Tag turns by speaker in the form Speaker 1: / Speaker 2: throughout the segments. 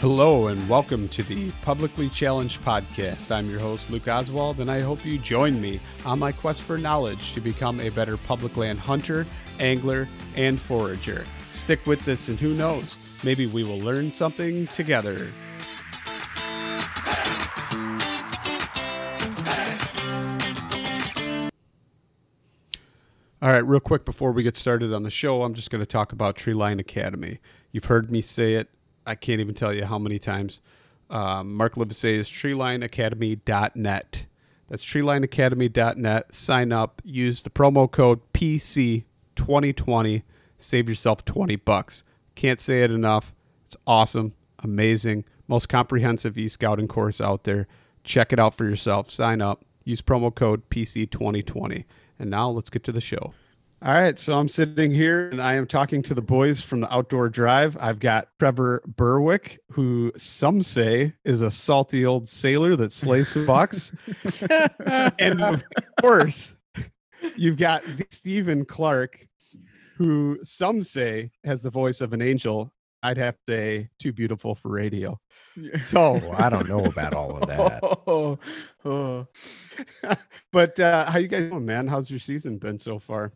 Speaker 1: Hello and welcome to the Publicly Challenged Podcast. I'm your host, Luke Oswald, and I hope you join me on my quest for knowledge to become a better public land hunter, angler, and forager. Stick with this, and who knows, maybe we will learn something together. All right, real quick before we get started on the show, I'm just going to talk about Treeline Academy. You've heard me say it I can't even tell you how many times. Um, Mark Livesey is treelineacademy.net. That's treelineacademy.net. Sign up, use the promo code PC2020, save yourself 20 bucks. Can't say it enough. It's awesome, amazing, most comprehensive e-scouting course out there. Check it out for yourself. Sign up, use promo code PC2020. And now let's get to the show. All right, so I'm sitting here and I am talking to the boys from the Outdoor Drive. I've got Trevor Berwick, who some say is a salty old sailor that slays bucks, and of course, you've got Stephen Clark, who some say has the voice of an angel. I'd have to say too beautiful for radio. So
Speaker 2: well, I don't know about all of that. oh,
Speaker 1: oh. but uh, how you guys doing, man? How's your season been so far?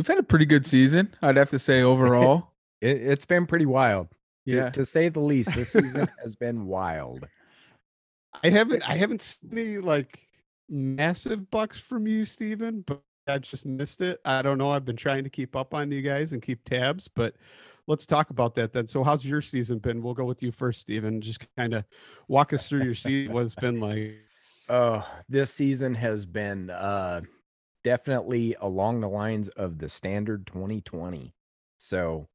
Speaker 3: We've had a pretty good season, I'd have to say overall.
Speaker 2: it, has been pretty wild.
Speaker 3: Yeah.
Speaker 2: To, to, say the least, this season has been wild.
Speaker 1: I haven't I haven't seen any like massive bucks from you, Steven, but I just missed it. I don't know. I've been trying to keep up on you guys and keep tabs, but let's talk about that then. So how's your season been? We'll go with you first, Steven. Just kind of walk us through your season, what it's been like.
Speaker 2: Oh, this season has been uh definitely along the lines of the standard 2020. So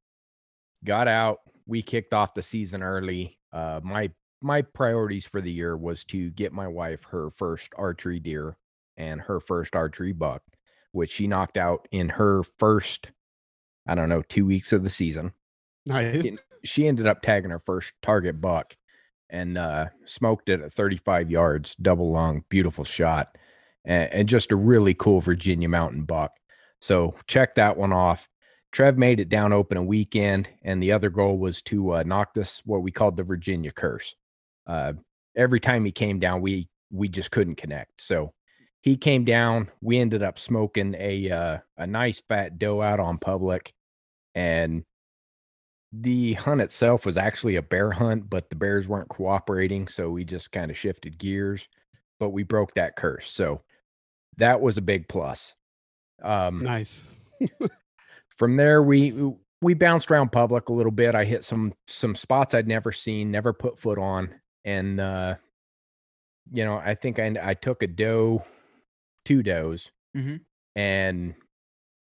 Speaker 2: got out, we kicked off the season early. Uh my my priorities for the year was to get my wife her first archery deer and her first archery buck, which she knocked out in her first I don't know, 2 weeks of the season.
Speaker 1: Nice.
Speaker 2: She ended up tagging her first target buck and uh smoked it at 35 yards, double lung, beautiful shot and, and just a really cool Virginia mountain buck. So check that one off. Trev made it down open a weekend, and the other goal was to uh, knock this what we called the Virginia curse. Uh, every time he came down, we we just couldn't connect. So he came down. We ended up smoking a uh, a nice fat doe out on public, and the hunt itself was actually a bear hunt, but the bears weren't cooperating, so we just kind of shifted gears. But we broke that curse. So that was a big plus.
Speaker 1: Um, nice.
Speaker 2: from there, we we bounced around public a little bit. I hit some some spots I'd never seen, never put foot on, and uh, you know, I think I I took a doe, two does, mm-hmm. and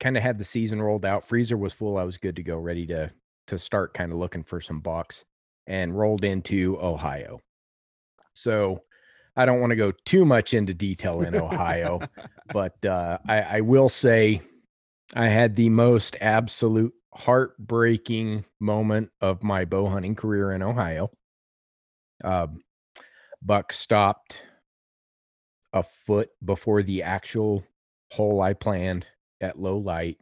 Speaker 2: kind of had the season rolled out. Freezer was full. I was good to go, ready to to start kind of looking for some bucks and rolled into Ohio. So I don't want to go too much into detail in Ohio, but uh, I, I will say I had the most absolute heartbreaking moment of my bow hunting career in Ohio. Um, buck stopped a foot before the actual hole I planned at low light,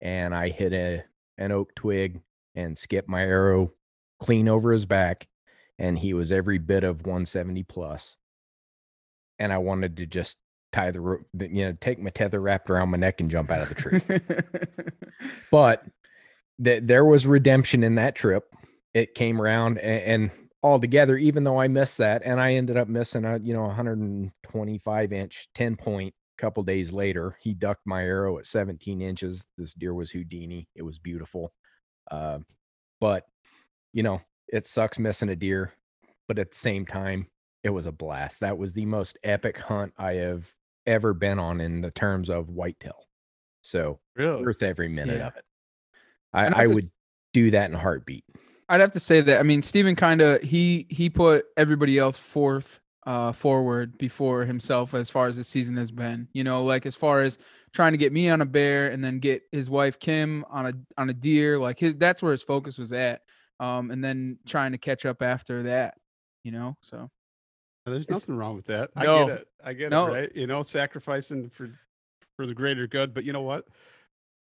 Speaker 2: and I hit a an oak twig and skipped my arrow clean over his back, and he was every bit of 170 plus. And I wanted to just tie the rope, you know, take my tether wrapped around my neck and jump out of the tree. but th- there was redemption in that trip. It came around and, and altogether, even though I missed that, and I ended up missing a you know 125 inch 10 point couple days later, he ducked my arrow at 17 inches. This deer was Houdini. It was beautiful. Uh, but, you know, it sucks missing a deer. But at the same time, it was a blast. That was the most epic hunt I have ever been on in the terms of whitetail. So
Speaker 1: Really?
Speaker 2: worth every minute
Speaker 3: Yeah.
Speaker 2: of it. I,
Speaker 3: I
Speaker 2: would do that in a heartbeat.
Speaker 3: I'd have to say that. I mean, Steven kind of he he put everybody else forth uh forward before himself as far as the season has been. You know, like as far as trying to get me on a bear and then get his wife Kim on a on a deer, like his that's where his focus was at. Um and then trying to catch up after that, you know. So
Speaker 1: There's nothing wrong with that. I get it. I get
Speaker 3: No.
Speaker 1: it, right? You know, sacrificing for for the greater good. But you know what?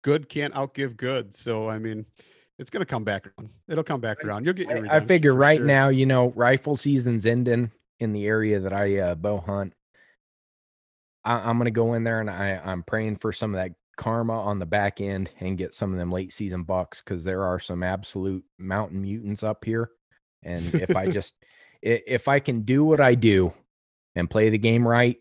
Speaker 1: Good can't outgive good. So I mean, it's gonna come back around. It'll come back around. You'll get your
Speaker 2: I, figure right
Speaker 1: sure.
Speaker 2: now, you know, rifle season's ending in the area that I uh, bow hunt. I, I'm gonna go in there and I, I'm praying for some of that karma on the back end and get some of them late season bucks because there are some absolute mountain mutants up here. And if I just if I can do what I do and play the game right,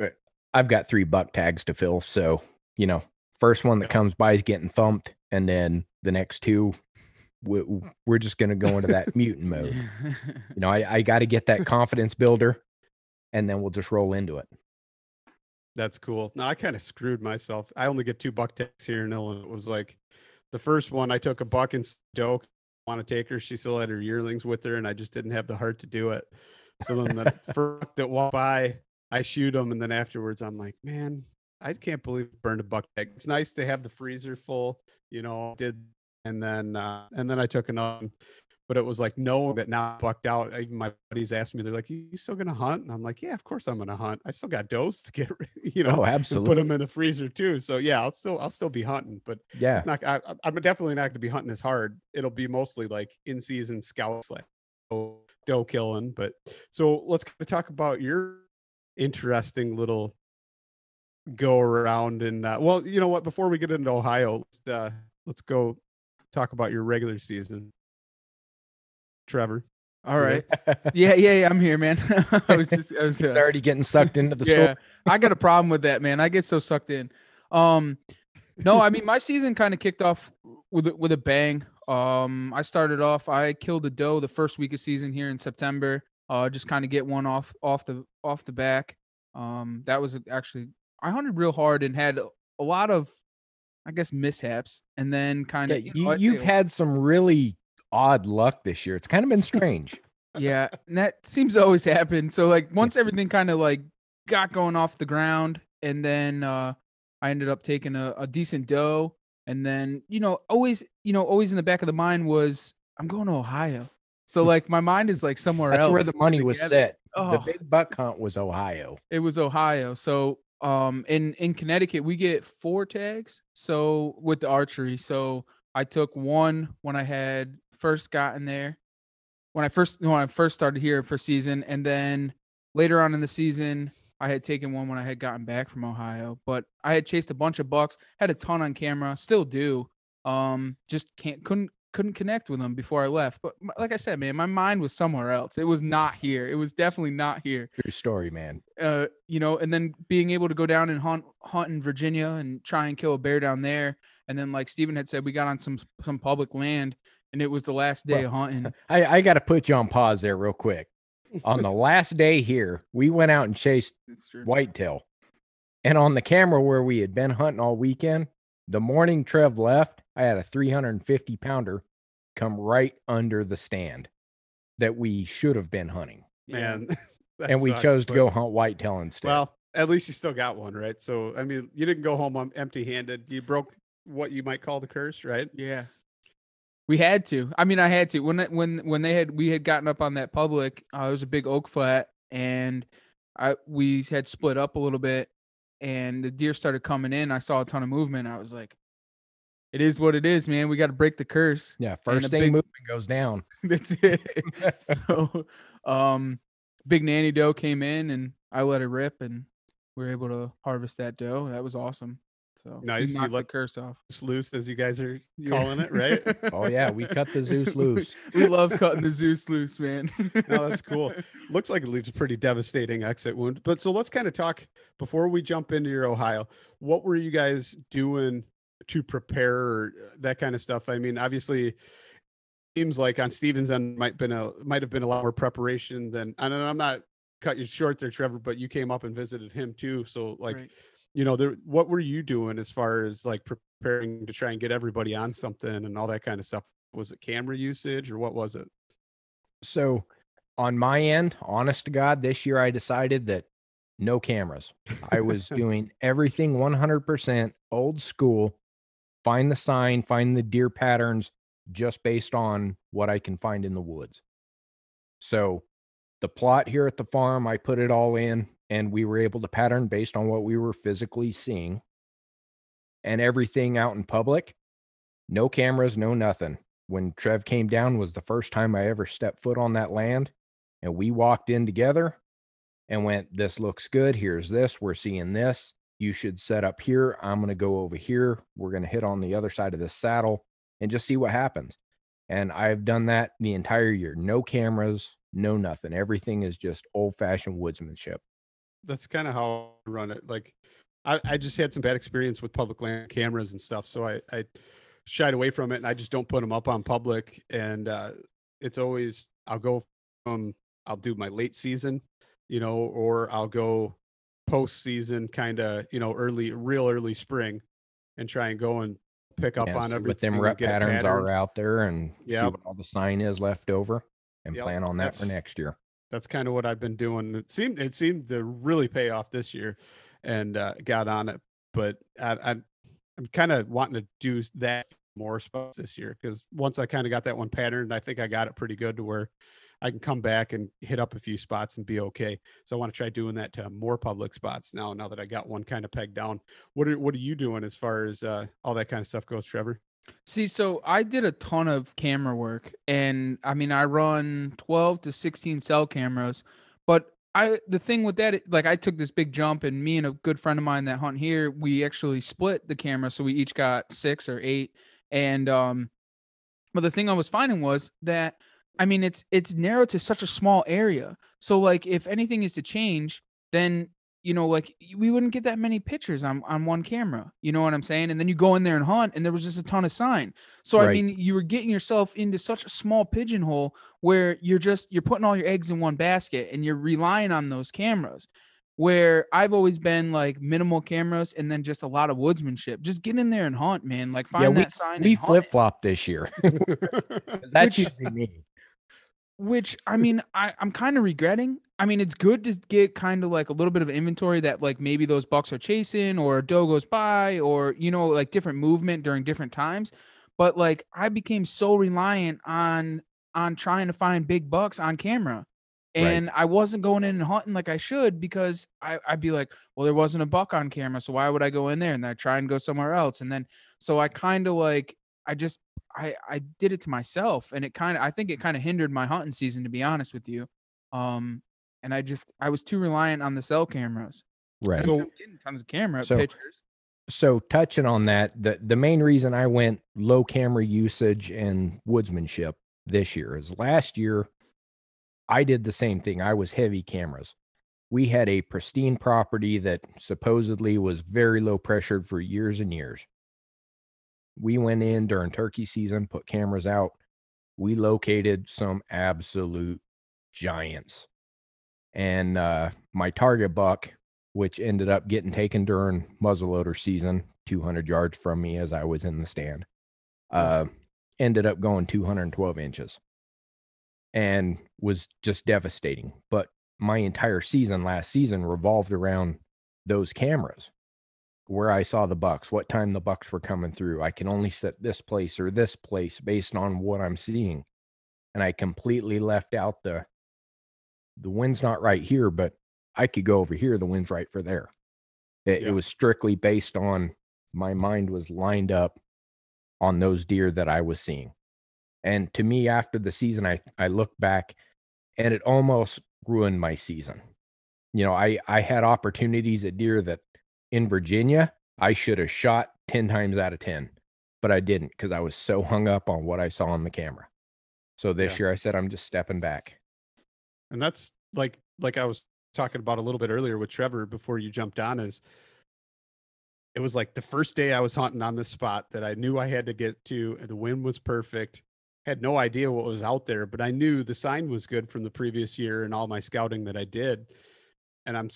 Speaker 2: uh, I've got three buck tags to fill. So you know, first one that comes by is getting thumped, and then the next two we, we're just going to go into that mutant mode. You know, I, I got to get that confidence builder and then we'll just roll into it.
Speaker 1: That's cool. No, I kind of screwed myself. I only get two buck tags here in Illinois. It was like the first one I took a buck and doe. Want to take her? She still had her yearlings with her, and I just didn't have the heart to do it. So then the first that walked by, I shoot them, and then afterwards I'm like, man, I can't believe I burned a buck tag. It's nice to have the freezer full, you know. Did and then uh, and then I took another. But it was like knowing that now I bucked out. Even my buddies asked me, they're like, "You you still gonna hunt?" And I'm like, "Yeah, of course I'm gonna hunt. I still got does to get, you know,
Speaker 2: Oh,
Speaker 1: and put them in the freezer too. So yeah, I'll still I'll still be hunting, but
Speaker 2: Yeah.
Speaker 1: it's not. I, I- I'm definitely not going to be hunting as hard. It'll be mostly like in season scout slash doe doe killing. But so let's kind of talk about your interesting little go around and uh, well, you know what? Before we get into Ohio, let's uh, let's go talk about your regular season, Trevor.
Speaker 3: All
Speaker 1: You
Speaker 3: right.
Speaker 1: there?
Speaker 3: yeah, yeah, yeah, I'm here, man. I was just I was uh,
Speaker 2: Already getting sucked into the
Speaker 3: yeah,
Speaker 2: story.
Speaker 3: I got a problem with that, man. I get so sucked in. Um, no, I mean my season kind of kicked off with a, with a bang. Um, I started off. I killed a doe the first week of season here in September. Uh, just kind of get one off off the off the back. Um, that was actually I hunted real hard and had a, a lot of, I guess, mishaps, and then kind
Speaker 2: Yeah,
Speaker 3: of
Speaker 2: you, you've had some really odd luck this year. It's kind of been strange.
Speaker 3: yeah and that seems to always happen so like once everything kind of like got going off the ground and then uh i ended up taking a, a decent doe and then you know always you know always in the back of the mind was i'm going to ohio so like my mind is like somewhere
Speaker 2: That's
Speaker 3: else
Speaker 2: where the money was set.
Speaker 3: Oh.
Speaker 2: The big buck hunt was Ohio.
Speaker 3: it was ohio so um in in connecticut we get four tags so with the archery so i took one when i had first gotten there when i first when i first started here for season and then later on in the season i had taken one when i had gotten back from ohio but i had chased a bunch of bucks had a ton on camera still do um just can't couldn't couldn't connect with them before i left but like i said man my mind was somewhere else it was not here it was definitely not here
Speaker 2: True story, man.
Speaker 3: uh, you know, and then being able to go down and hunt hunt in Virginia and try and kill a bear down there. And then, like Steven had said, we got on some some public land, and it was the last day of hunting.
Speaker 2: I, I got to put you on pause there real quick. On the last day here, we went out and chased whitetail. And on the camera where we had been hunting all weekend, the morning Trev left, I had a 350 pounder come right under the stand that we should have been hunting.
Speaker 1: Man, that
Speaker 2: and we
Speaker 1: sucks,
Speaker 2: chose to
Speaker 1: but-
Speaker 2: go hunt whitetail instead.
Speaker 1: Well, at least you still got one, right? So, I mean, you didn't go home um, empty handed. You broke what you might call the curse, right?
Speaker 3: Yeah. We had to. I mean, I had to. When when when they had we had gotten up on that public, uh, it was a big oak flat, and I we had split up a little bit, and the deer started coming in. I saw a ton of movement. I was like, "It is what it is, man. We got to break the curse."
Speaker 2: yeah, first thing
Speaker 3: big-
Speaker 2: moving goes down.
Speaker 3: That's it. so, um, big nanny doe came in, and I let it rip, and we were able to harvest that doe. That was awesome. So
Speaker 1: Nice, you
Speaker 3: knocked the
Speaker 1: let-
Speaker 3: curse off.
Speaker 1: It's loose, as you guys are
Speaker 3: Yeah.
Speaker 1: calling it, right?
Speaker 2: Oh yeah, we cut the Zeus loose.
Speaker 3: we love cutting the Zeus loose, man.
Speaker 1: No, that's cool. Looks like it leaves a pretty devastating exit wound. But so let's kind of talk before we jump into your Ohio. What were you guys doing to prepare uh, that kind of stuff? I mean, obviously, seems like on Stevens end might been a might have been a lot more preparation than. And I'm not cut you short there, Trevor, but you came up and visited him too. So like,
Speaker 3: Right.
Speaker 1: You know, there. What were you doing as far as like preparing to try and get everybody on something and all that kind of stuff? Was it camera usage or what was it?
Speaker 2: So, on my end, honest to God, this year I decided that no cameras. I was doing everything 100% old school. Find the sign, find the deer patterns just based on what I can find in the woods. So, the plot here at the farm, I put it all in and we were able to pattern based on what we were physically seeing. And everything out in public, no cameras, no nothing when Trev came down was the first time I ever stepped foot on that land. And we walked in together and went, This looks good. Here's this. We're seeing this. You should set up here. I'm going to go over here. We're going to hit on the other side of this saddle and just see what happens. And I've done that the entire year. No cameras, no nothing. Everything is just old fashioned woodsmanship.
Speaker 1: That's kind of how I run it. Like I, I just had some bad experience with public land cameras and stuff. So I, I shied away from it and I just don't put them up on public. And uh, it's always, I'll go from, I'll do my late season, you know, or I'll go post season kind of, you know, early, real early spring and try and go and pick up
Speaker 2: Yeah,
Speaker 1: on everything.
Speaker 2: what them rep patterns
Speaker 1: pattern.
Speaker 2: are out there and see what all the sign is left over and
Speaker 1: Yep,
Speaker 2: plan on that for next year.
Speaker 1: That's kind of what I've been doing. It seemed it seemed to really pay off this year, and uh, got on it. But I, I, I'm kind of wanting to do that more spots this year because once I kind of got that one pattern, I think I got it pretty good to where I can come back and hit up a few spots and be okay. So I want to try doing that to more public spots now. Now that I got one kind of pegged down, what are what are you doing as far as uh, all that kind of stuff goes, Trevor?
Speaker 3: See, so I did a ton of camera work, and I mean, I run 12 to 16 cell cameras. But I, the thing with that, like, I took this big jump, and me and a good friend of mine that hunt here, we actually split the camera, so we each got six or eight. And um, but the thing I was finding was that, I mean, it's it's narrowed to such a small area. So like, if anything is to change, then you know, like we wouldn't get that many pictures on on one camera. You know what I'm saying? And then you go in there and hunt, and there was just a ton of sign. So I mean, you were getting yourself into such a small pigeonhole where you're just you're putting all your eggs in one basket, and you're relying on those cameras. Where I've always been like minimal cameras and then just a lot of woodsmanship. Just get in there and hunt, man. Like find
Speaker 2: we-
Speaker 3: that sign.
Speaker 2: We flip
Speaker 3: it.
Speaker 2: flop this year. That's
Speaker 3: Which-
Speaker 2: usually me.
Speaker 3: which I mean, I, I'm kind of regretting. I mean, it's good to get kind of like a little bit of inventory that like maybe those bucks are chasing or a doe goes by or you know like different movement during different times. But like I became so reliant on on trying to find big bucks on camera.
Speaker 2: Right.
Speaker 3: And I wasn't going in and hunting like I should because I, I'd be like, well, there wasn't a buck on camera. So why would I go in there? And then I try and go somewhere else. And then so I kind of like I just I I did it to myself and it kind of I think it kind of hindered my hunting season to be honest with you. Um and I just I was too reliant on the cell cameras.
Speaker 2: Right.
Speaker 1: So-
Speaker 3: I'm getting tons of camera
Speaker 2: So-
Speaker 3: pictures.
Speaker 2: so touching on that, the the main reason I went low camera usage and woodsmanship this year is last year I did the same thing. I was heavy cameras. We had a pristine property that supposedly was very low pressured for years and years. We went in during turkey season, put cameras out. We located some absolute giants. And uh, my target buck, which ended up getting taken during muzzleloader season, 200 yards from me as I was in the stand. Uh, ended up going 212 inches and was just devastating. But my entire season last season revolved around those cameras where I saw the bucks, what time the bucks were coming through. I can only set this place or this place based on what I'm seeing. And I completely left out the the wind's not right here, but I could go over here, the wind's right for there. It,
Speaker 1: Yeah.
Speaker 2: it was strictly based on my mind was lined up on those deer that I was seeing. And to me, after the season, I I look back and it almost ruined my season. You know, I I had opportunities at deer that in Virginia I should have shot 10 times out of 10, but I didn't because I was so hung up on what I saw on the camera. So this
Speaker 1: Yeah.
Speaker 2: year I said I'm just stepping back.
Speaker 1: And that's like like I was talking about a little bit earlier with Trevor before you jumped on is it was like the first day I was hunting on this spot that I knew I had to get to and the wind was perfect had no idea what was out there but I knew the sign was good from the previous year and all my scouting that I did and I'm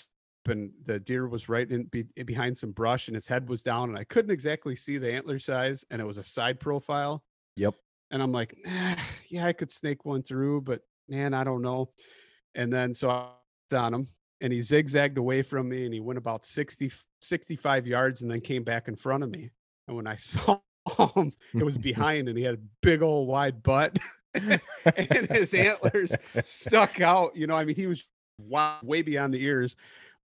Speaker 1: and the deer was right in be, behind some brush and his head was down and I couldn't exactly see the antler size and it was a side profile
Speaker 2: Yep.
Speaker 1: and I'm like, "Nah, yeah, I could snake one through, but man, I don't know. And then so I was on him and he zigzagged away from me and he went about 60, 65 yards and then came back in front of me. And when I saw him, it was behind and he had a big old wide butt and his antlers stuck out. You know, I mean, he was wa- way beyond the ears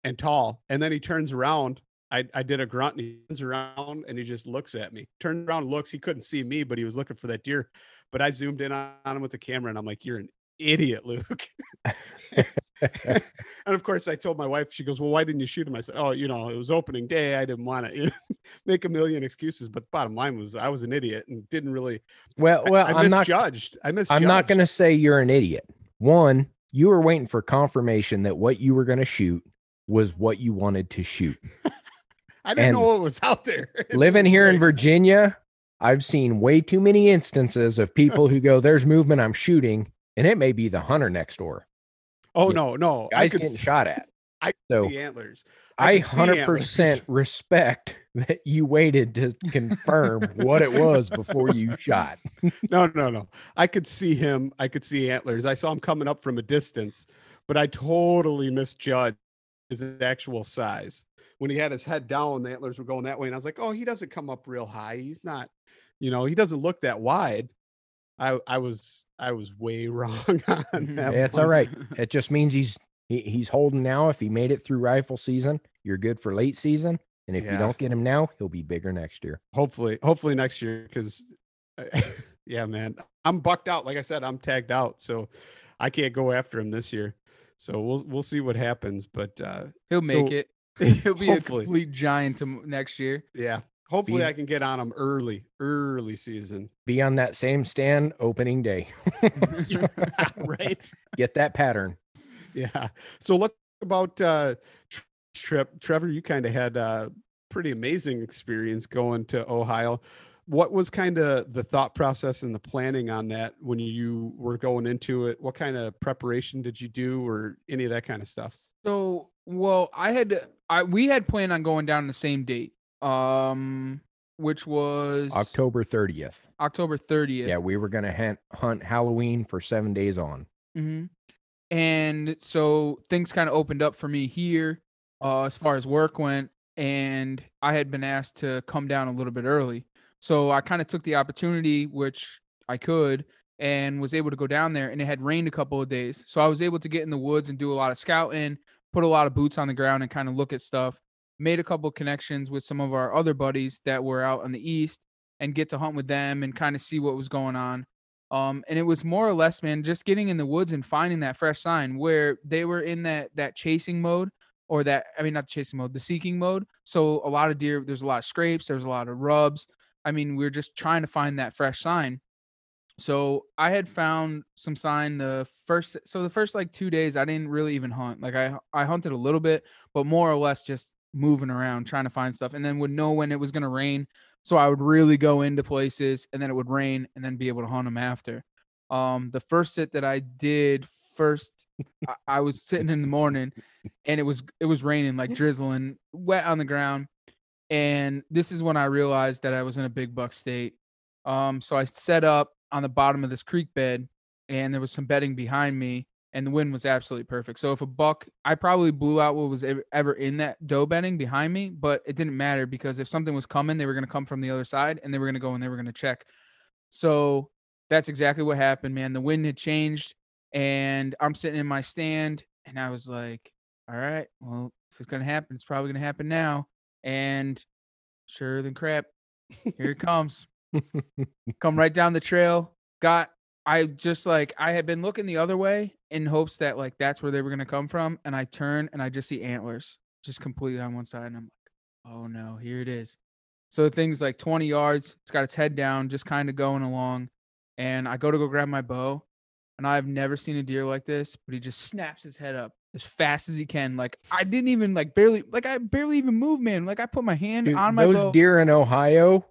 Speaker 1: and tall. And then he turns around. I, I did a grunt and he turns around and he just looks at me. Turned around, looks. He couldn't see me, but he was looking for that deer. But I zoomed in on him with the camera and I'm like, "You're an idiot, Luke." and of course, I told my wife. She goes, "Well, why didn't you shoot him?" I said, "Oh, you know, it was opening day. I didn't want to make a million excuses." But the bottom line was, I was an idiot and didn't really.
Speaker 2: Well,
Speaker 1: I-
Speaker 2: well,
Speaker 1: I,
Speaker 2: I'm not
Speaker 1: misjudged. I misjudged.
Speaker 2: I'm not going to say you're an idiot. One, you were waiting for confirmation that what you were going to shoot was what you wanted to shoot.
Speaker 1: I didn't
Speaker 2: and
Speaker 1: know what was out there.
Speaker 2: Living here in Virginia, I've seen way too many instances of people who go, "There's movement, I'm shooting," and it may be the hunter next door.
Speaker 1: Oh
Speaker 2: Yeah.
Speaker 1: no, no! I
Speaker 2: Guys
Speaker 1: could
Speaker 2: getting
Speaker 1: see,
Speaker 2: shot at.
Speaker 1: I
Speaker 2: so
Speaker 1: see antlers.
Speaker 2: I hundred percent respect that you waited to confirm what it was before you shot.
Speaker 1: No, no, no. I could see him. I could see antlers. I saw him coming up from a distance, but I totally misjudged his actual size. When he had his head down, the antlers were going that way, and I was like, "Oh, he doesn't come up real high. He's not, you know, he doesn't look that wide." I, I was, I was way wrong on
Speaker 3: Mhm.
Speaker 1: that.
Speaker 2: Yeah, it's all right. It just means he's he, he's holding now. If he made it through rifle season, you're good for late season. And if you don't get him now, he'll be bigger next year.
Speaker 1: Hopefully, hopefully next year, because, yeah, man, I'm bucked out. Like I said, I'm tagged out, so I can't go after him this year. So we'll we'll see what happens, but uh,
Speaker 3: He'll make
Speaker 1: So-
Speaker 3: it. He'll be a
Speaker 1: Hopefully.
Speaker 3: complete giant to next year.
Speaker 1: Yeah. Hopefully
Speaker 2: Be-
Speaker 1: I can get on them early, early season.
Speaker 2: Be on that same stand opening day.
Speaker 1: right.
Speaker 2: Get that pattern.
Speaker 1: Yeah. So let's talk about uh Trip. Trevor, you kind of had a pretty amazing experience going to Ohio. What was kind of the thought process and the planning on that when you were going into it? What kind of preparation did you do or any of that kind of stuff?
Speaker 3: So, well, I had I we had planned on going down the same date, um, which was
Speaker 2: October 30th.
Speaker 3: October 30th.
Speaker 2: Yeah, we were going to hunt, hunt Halloween for seven days on.
Speaker 3: hmm And so things kind of opened up for me here uh, as far as work went. And I had been asked to come down a little bit early. So I kind of took the opportunity, which I could, and was able to go down there. And it had rained a couple of days. So I was able to get in the woods and do a lot of scouting, put a lot of boots on the ground and kind of look at stuff. Made a couple connections with some of our other buddies that were out on the east and get to hunt with them and kind of see what was going on. Um, and it was more or less, man, just getting in the woods and finding that fresh sign where they were in that that chasing mode or that I mean not the chasing mode, the seeking mode. So a lot of deer, there's a lot of scrapes, there's a lot of rubs. I mean, we are just trying to find that fresh sign. So I had found some sign the first so the first like two days I didn't really even hunt. Like I I hunted a little bit, but more or less just moving around trying to find stuff and then would know when it was gonna rain. So I would really go into places and then it would rain and then be able to hunt them after. Um, the first sit that I did first, I, I was sitting in the morning and it was it was raining like drizzling, wet on the ground. And this is when I realized that I was in a big buck state. Um, so I set up on the bottom of this creek bed, and there was some bedding behind me, and the wind was absolutely perfect. So if a buck, I probably blew out what was ever, in that doe bedding behind me, but it didn't matter because if something was coming, they were going to come from the other side, and they were going to go and they were going to check. So that's exactly what happened, man. The wind had changed, and I'm sitting in my stand, and I was like, "All right, well, if it's gonna happen, it's probably gonna happen now." And sure than crap, here it comes. Come right down the trail. Got I just like I had been looking the other way in hopes that like that's where they were gonna come from, and I turn and I just see antlers just completely on one side, and I'm like, "Oh no, here it is." So the thing's like 20 yards. It's got its head down, just kind of going along. And I go to go grab my bow, and I've never seen a deer like this, but he just snaps his head up as fast as he can. Like I didn't even like barely like I barely even move, man. Like I put my hand
Speaker 2: Dude,
Speaker 3: on my
Speaker 2: those
Speaker 3: bow.
Speaker 2: deer in Ohio,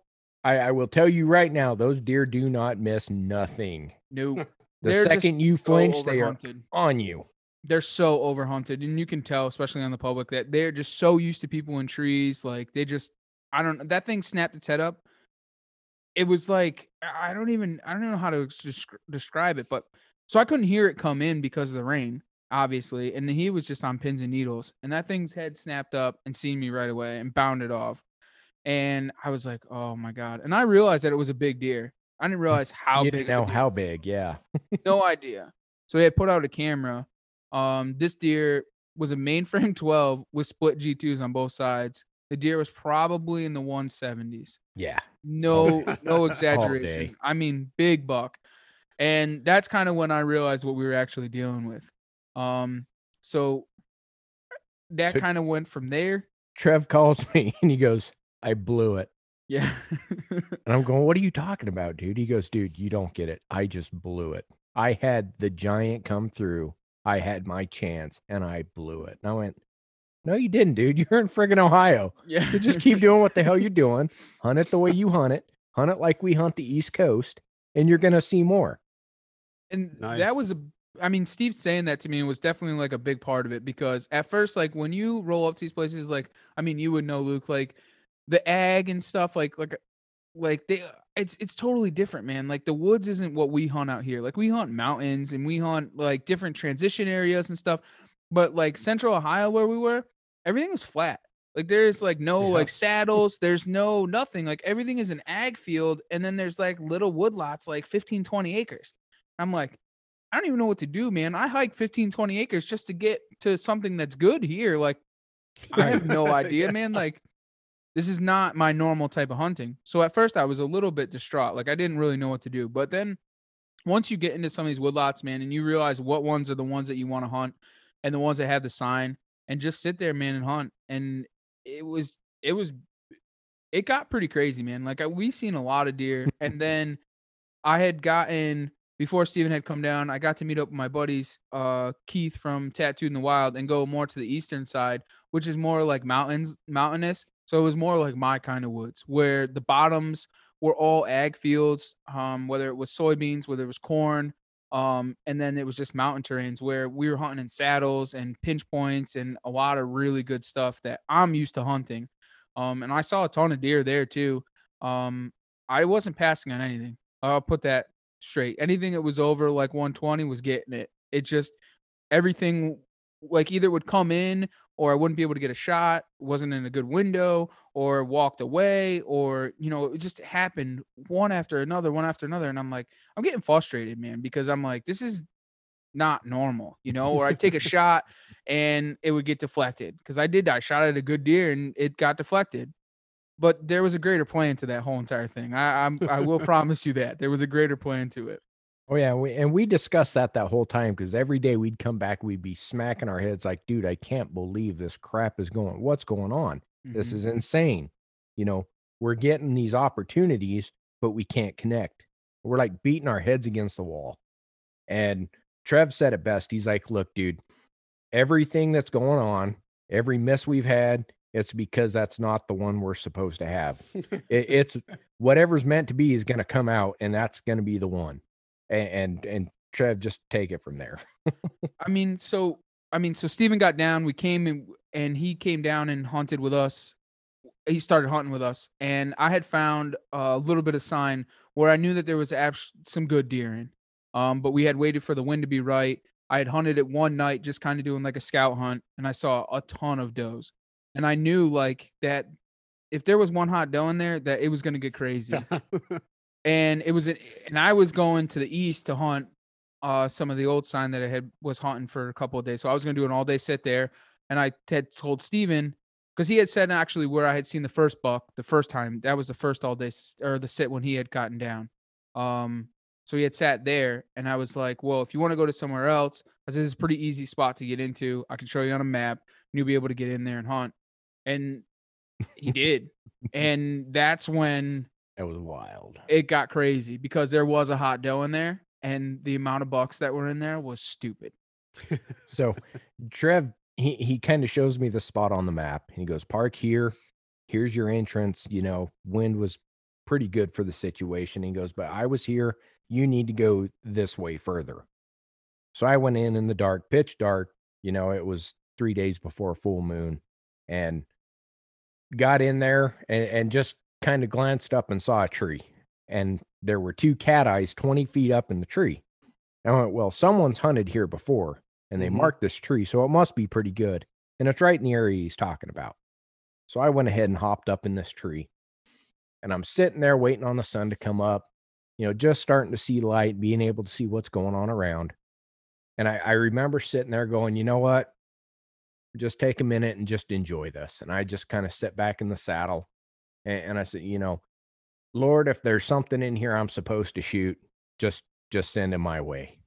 Speaker 2: I, I will tell you right now, those deer do not miss nothing.
Speaker 3: Nope.
Speaker 2: The second
Speaker 3: just
Speaker 2: you
Speaker 3: so
Speaker 2: flinch, they are on you.
Speaker 3: They're so overhunted, and you can tell, especially on the public, that they're just so used to people in trees. Like they just, I don't. Know. That thing snapped its head up. It was like I I don't even I don't know how to describe it, but so I couldn't hear it come in because of the rain, obviously, and he was just on pins and needles, and that thing's head snapped up and seen me right away and bounded off, and I was like, oh my god, and I realized that it was a big deer. I didn't realize how
Speaker 2: you
Speaker 3: big.
Speaker 2: didn't know how big, yeah.
Speaker 3: no idea. So he had put out a camera. Um, this deer was a mainframe 12 with split G2s on both sides. The deer was probably in the 170s.
Speaker 2: Yeah.
Speaker 3: No, no exaggeration. I mean, big buck. And that's kind of when I realized what we were actually dealing with. Um, so that
Speaker 2: So-
Speaker 3: kind of went from there.
Speaker 2: Trev calls me and he goes, I blew it.
Speaker 3: Yeah.
Speaker 2: And I'm going, What are you talking about, dude? He goes, Dude, you don't get it. I just blew it. I had the giant come through. I had my chance and I blew it. And I went, No, you didn't, dude. You're in friggin' Ohio.
Speaker 3: yeah.
Speaker 2: So just keep doing what the hell you're doing. Hunt it the way you hunt it. Hunt it like we hunt the East Coast, and you're gonna see more.
Speaker 3: And
Speaker 1: Nice.
Speaker 3: that was a I mean, Steve saying that to me was definitely like a big part of it because at first, like when you roll up to these places, like I mean, you would know, Luke, like the ag and stuff, like like like they uh, it's it's totally different, man. Like the woods isn't what we hunt out here. Like we hunt mountains and we hunt like different transition areas and stuff. But like mm-hmm. central Ohio where we were, everything was flat. Like there's like no
Speaker 1: Yeah.
Speaker 3: like saddles, there's no nothing. Like everything is an ag field, and then there's like little woodlots, like 15, 20 acres. I'm like, I don't even know what to do, man. I hike 15, 20 acres just to get to something that's good here. Like, I have no idea,
Speaker 1: Yeah.
Speaker 3: man. Like, this is not my normal type of hunting. So at first I was a little bit distraught. Like I didn't really know what to do. But then once you get into some of these woodlots, man, and you realize what ones are the ones that you want to hunt and the ones that have the sign and just sit there, man, and hunt. And it was it was it got pretty crazy, man. Like I, we seen a lot of deer. and then I had gotten before Steven had come down, I got to meet up with my buddies, uh, Keith from Tattooed in the Wild, and go more to the eastern side, which is more like mountains, mountainous. So it was more like my kind of woods, where the bottoms were all ag fields, um, whether it was soybeans, whether it was corn, um, and then it was just mountain terrains where we were hunting in saddles and pinch points and a lot of really good stuff that I'm used to hunting. Um, and I saw a ton of deer there too. Um, I wasn't passing on anything. I'll put that straight. Anything that was over like 120 was getting it. It just everything like either would come in or I wouldn't be able to get a shot, wasn't in a good window, or walked away, or you know, it just happened one after another, one after another. And I'm like, I'm getting frustrated, man, because I'm like, this is not normal, you know, or I'd take a shot and it would get deflected. Cause I did I shot at a good deer and it got deflected. But there was a greater plan to that whole entire thing. I I'm, I will promise you that there was a greater plan to it.
Speaker 2: Oh yeah, we, and we discussed that that whole time because every day we'd come back, we'd be smacking our heads like, "Dude, I can't believe this crap is going. What's going on? This
Speaker 3: Mhm.
Speaker 2: is insane." You know, we're getting these opportunities, but we can't connect. We're like beating our heads against the wall. And Trev said it best. He's like, "Look, dude, everything that's going on, every miss we've had, it's because that's not the one we're supposed to have. It, it's whatever's meant to be is going to come out, and that's going to be the one." And, and and Trev just take it from there.
Speaker 3: I mean, so I mean, so Steven got down. We came and and he came down and hunted with us. He started hunting with us, and I had found a little bit of sign where I knew that there was some good deer in. Um, but we had waited for the wind to be right. I had hunted it one night, just kind of doing like a scout hunt, and I saw a ton of does. And I knew like that if there was one hot doe in there, that it was going to get crazy. and it was, and I was going to the east to hunt uh, some of the old sign that I had was hunting for a couple of days. So I was going to do an all day sit there. And I had told Steven, because he had said actually where I had seen the first buck the first time. That was the first all day or the sit when he had gotten down. Um, so he had sat there, and I was like, "Well, if you want to go to somewhere else, I said this is a pretty easy spot to get into. I can show you on a map, and you'll be able to get in there and hunt." And he did, and that's when
Speaker 2: That was wild.
Speaker 3: it got crazy because there was a hot doe in there, and the amount of bucks that were in there was stupid.
Speaker 2: So Trev, he, he kind of shows me the spot on the map. and He goes, Park here. Here's your entrance. You know, wind was pretty good for the situation. He goes, But I was here. You need to go this way further. So I went in in the dark, pitch dark. You know, it was three days before full moon and got in there and, and just kind of glanced up and saw a tree. And there were two cat eyes 20 feet up in the tree. I went, Well, someone's hunted here before and they
Speaker 1: Mhm.
Speaker 2: marked this tree, so it must be pretty good. And it's right in the area he's talking about. So I went ahead and hopped up in this tree. And I'm sitting there waiting on the sun to come up, you know, just starting to see light, being able to see what's going on around. And I, I remember sitting there going, you know what? Just take a minute and just enjoy this. And I just kind of sit back in the saddle and, and I said, you know, Lord, if there's something in here I'm supposed to shoot, just just send it my way.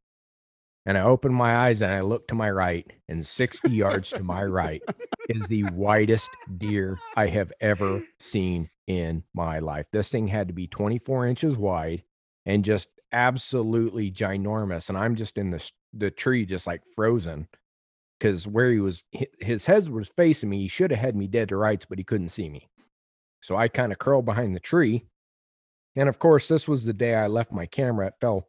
Speaker 2: And I opened my eyes and I looked to my right, and 60 yards to my right is the widest deer I have ever seen in my life. This thing had to be 24 inches wide and just absolutely ginormous. And I'm just in the, the tree, just like frozen. Because where he was, his head was facing me. He should have had me dead to rights, but he couldn't see me. So I kind of curled behind the tree. And of course, this was the day I left my camera. It fell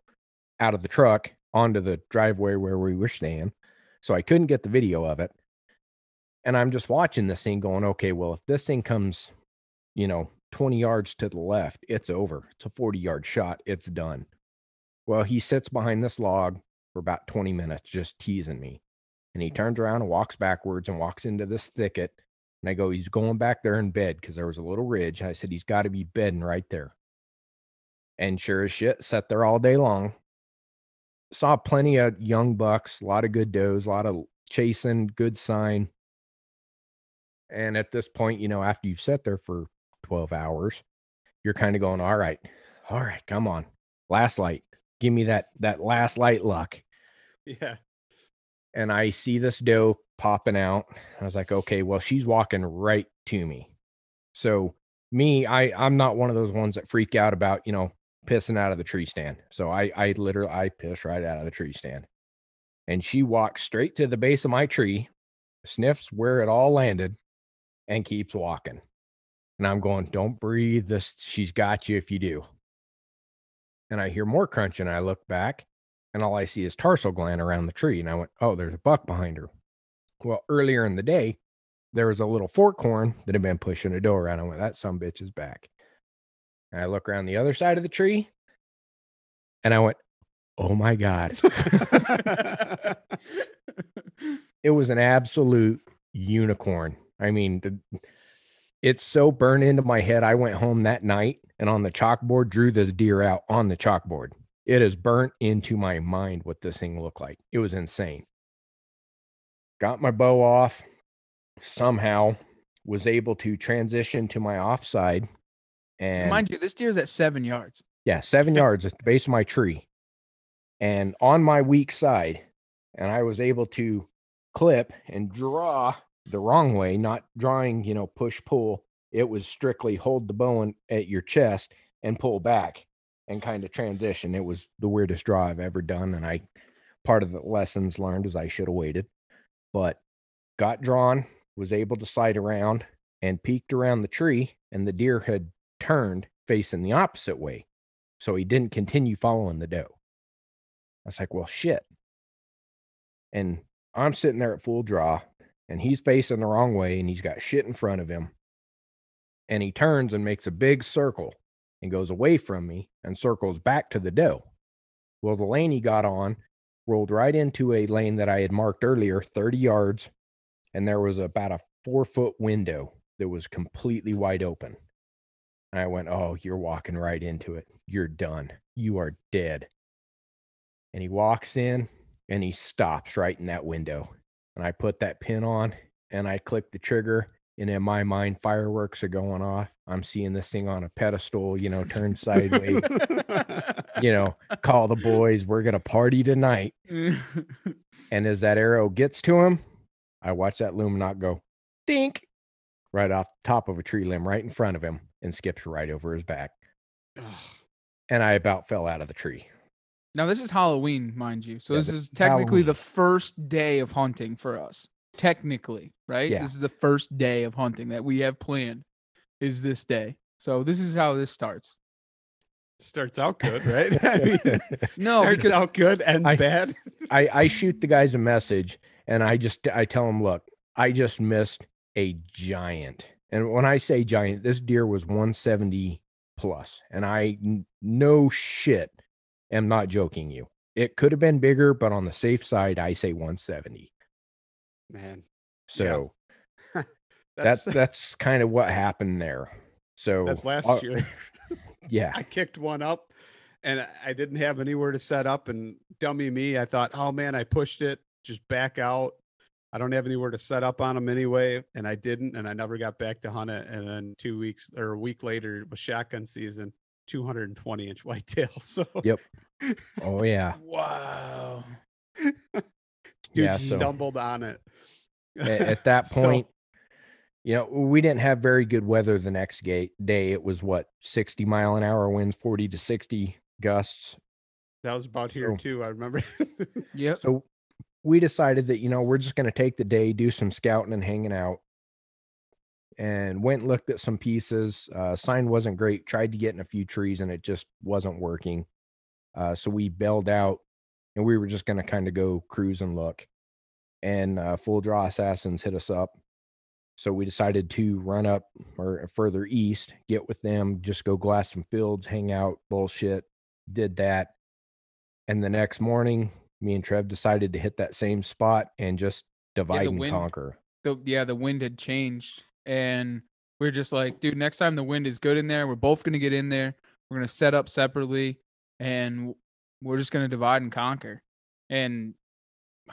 Speaker 2: out of the truck onto the driveway where we were staying. So I couldn't get the video of it. And I'm just watching this thing going, okay, well, if this thing comes, you know, 20 yards to the left, it's over. It's a 40 yard shot. It's done. Well, he sits behind this log for about 20 minutes, just teasing me. And he turns around and walks backwards and walks into this thicket. And I go, he's going back there in bed because there was a little ridge. I said, he's got to be bedding right there. And sure as shit, sat there all day long saw plenty of young bucks, a lot of good does, a lot of chasing, good sign. And at this point, you know, after you've sat there for 12 hours, you're kind of going, all right, all right, come on. Last light. Give me that that last light luck.
Speaker 1: Yeah.
Speaker 2: And I see this doe popping out. I was like, okay, well, she's walking right to me. So me, I I'm not one of those ones that freak out about, you know, pissing out of the tree stand. So I I literally I piss right out of the tree stand. And she walks straight to the base of my tree, sniffs where it all landed, and keeps walking. And I'm going, don't breathe. This she's got you if you do. And I hear more crunching. I look back, and all I see is tarsal gland around the tree. And I went, oh, there's a buck behind her. Well, earlier in the day, there was a little fork horn that had been pushing a door around. I went, that some bitch is back. And I look around the other side of the tree, and I went, oh my God. it was an absolute unicorn. I mean, the, it's so burned into my head. I went home that night and on the chalkboard drew this deer out on the chalkboard. It is burnt into my mind what this thing looked like. It was insane. Got my bow off, somehow was able to transition to my offside. And
Speaker 3: Mind you, this deer's at seven yards.
Speaker 2: yeah, seven yards at the base of my tree. And on my weak side, and I was able to clip and draw the wrong way, not drawing, you know, push pull. It was strictly hold the bow in- at your chest and pull back and kind of transition. It was the weirdest draw I've ever done. And I, part of the lessons learned is I should have waited, but got drawn, was able to slide around and peeked around the tree, and the deer had turned facing the opposite way. So he didn't continue following the doe. I was like, well, shit. And I'm sitting there at full draw, and he's facing the wrong way, and he's got shit in front of him. And he turns and makes a big circle and goes away from me and circles back to the doe. Well, the lane he got on rolled right into a lane that I had marked earlier, 30 yards, and there was about a four foot window that was completely wide open. And I went, Oh, you're walking right into it. You're done. You are dead. And he walks in and he stops right in that window. And I put that pin on and I click the trigger. And in my mind, fireworks are going off. I'm seeing this thing on a pedestal, you know, turn sideways, you know, call the boys. We're going to party tonight. And as that arrow gets to him, I watch that Lumenok go dink right off the top of a tree limb right in front of him and skips right over his back. And I about fell out of the tree.
Speaker 3: now this is Halloween, mind you. So
Speaker 2: Yeah,
Speaker 3: this
Speaker 2: this
Speaker 3: is
Speaker 2: is
Speaker 3: technically the first day of hunting for us. Technically, right?
Speaker 2: Yeah.
Speaker 3: This is the first day of hunting that we have planned. Is this day? So this is how this starts.
Speaker 1: Starts out good, right? I mean,
Speaker 3: No,
Speaker 1: starts
Speaker 3: because
Speaker 1: out good, ends
Speaker 2: I-
Speaker 1: bad.
Speaker 2: I, I shoot the guys a message and I just I tell them, look, I just missed a giant. And when I say giant, this deer was 170 plus, and I n- no shit am not joking you. It could have been bigger, but on the safe side, I say 170.
Speaker 1: Man,
Speaker 2: So
Speaker 1: that's
Speaker 2: that's that's kind of what happened there. So
Speaker 1: that's last
Speaker 2: uh,
Speaker 1: year.
Speaker 2: Yeah.
Speaker 1: I kicked one up and I- I didn't have anywhere to set up. And dummy me, I thought, oh man, I pushed it, just back out. I don't have anywhere to set up on them anyway. And I didn't. And I never got back to hunt it. And then two weeks or a week later it was shotgun season, 220 inch whitetail. So,
Speaker 2: Yep. Oh yeah.
Speaker 3: wow.
Speaker 1: Dude,
Speaker 2: Yeah,
Speaker 1: he
Speaker 2: so-
Speaker 1: stumbled on it.
Speaker 2: A- at that
Speaker 1: So-
Speaker 2: point you know we didn't have very good weather the next ga- day it was what 60 mile an hour winds 40 to 60 gusts
Speaker 1: that was about here
Speaker 2: So-
Speaker 1: too. I remember.
Speaker 3: yeah.
Speaker 2: so we decided that you know we're just going to take the day do some scouting and hanging out and went and looked at some pieces uh sign wasn't great tried to get in a few trees and it just wasn't working uh so we bailed out and we were just going to kind of go cruise and look and uh full draw assassins hit us up so we decided to run up or further east get with them just go glass some fields hang out bullshit did that and the next morning me and trev decided to hit that same spot and just divide and
Speaker 3: wind-
Speaker 2: conquer
Speaker 3: the yeah, the wind had changed, and we are just like, dude, next time the wind is good in there, we're both gonna get in there. We're gonna set up separately, and we're just gonna divide and conquer. And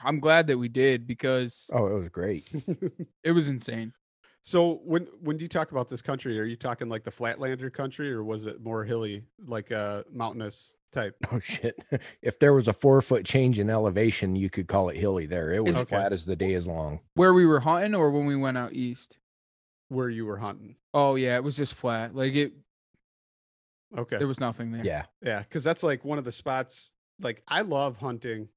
Speaker 3: I'm glad that we did because
Speaker 2: oh it was great
Speaker 3: it was insane.
Speaker 1: So when when do you talk about this country? Are you talking like the Flatlander country, or was it more hilly, like a mountainous type?
Speaker 2: oh shit if there was a four foot change in elevation you could call it hilly there it was
Speaker 1: Okay.
Speaker 2: flat as the day is long
Speaker 3: Where we were hunting, or when we went out east.
Speaker 1: Where you were hunting?
Speaker 3: Oh yeah, it was just flat. Like it,
Speaker 1: Okay,
Speaker 3: there was nothing there.
Speaker 2: yeah
Speaker 1: yeah, because that's like one of the spots. Like I love hunting,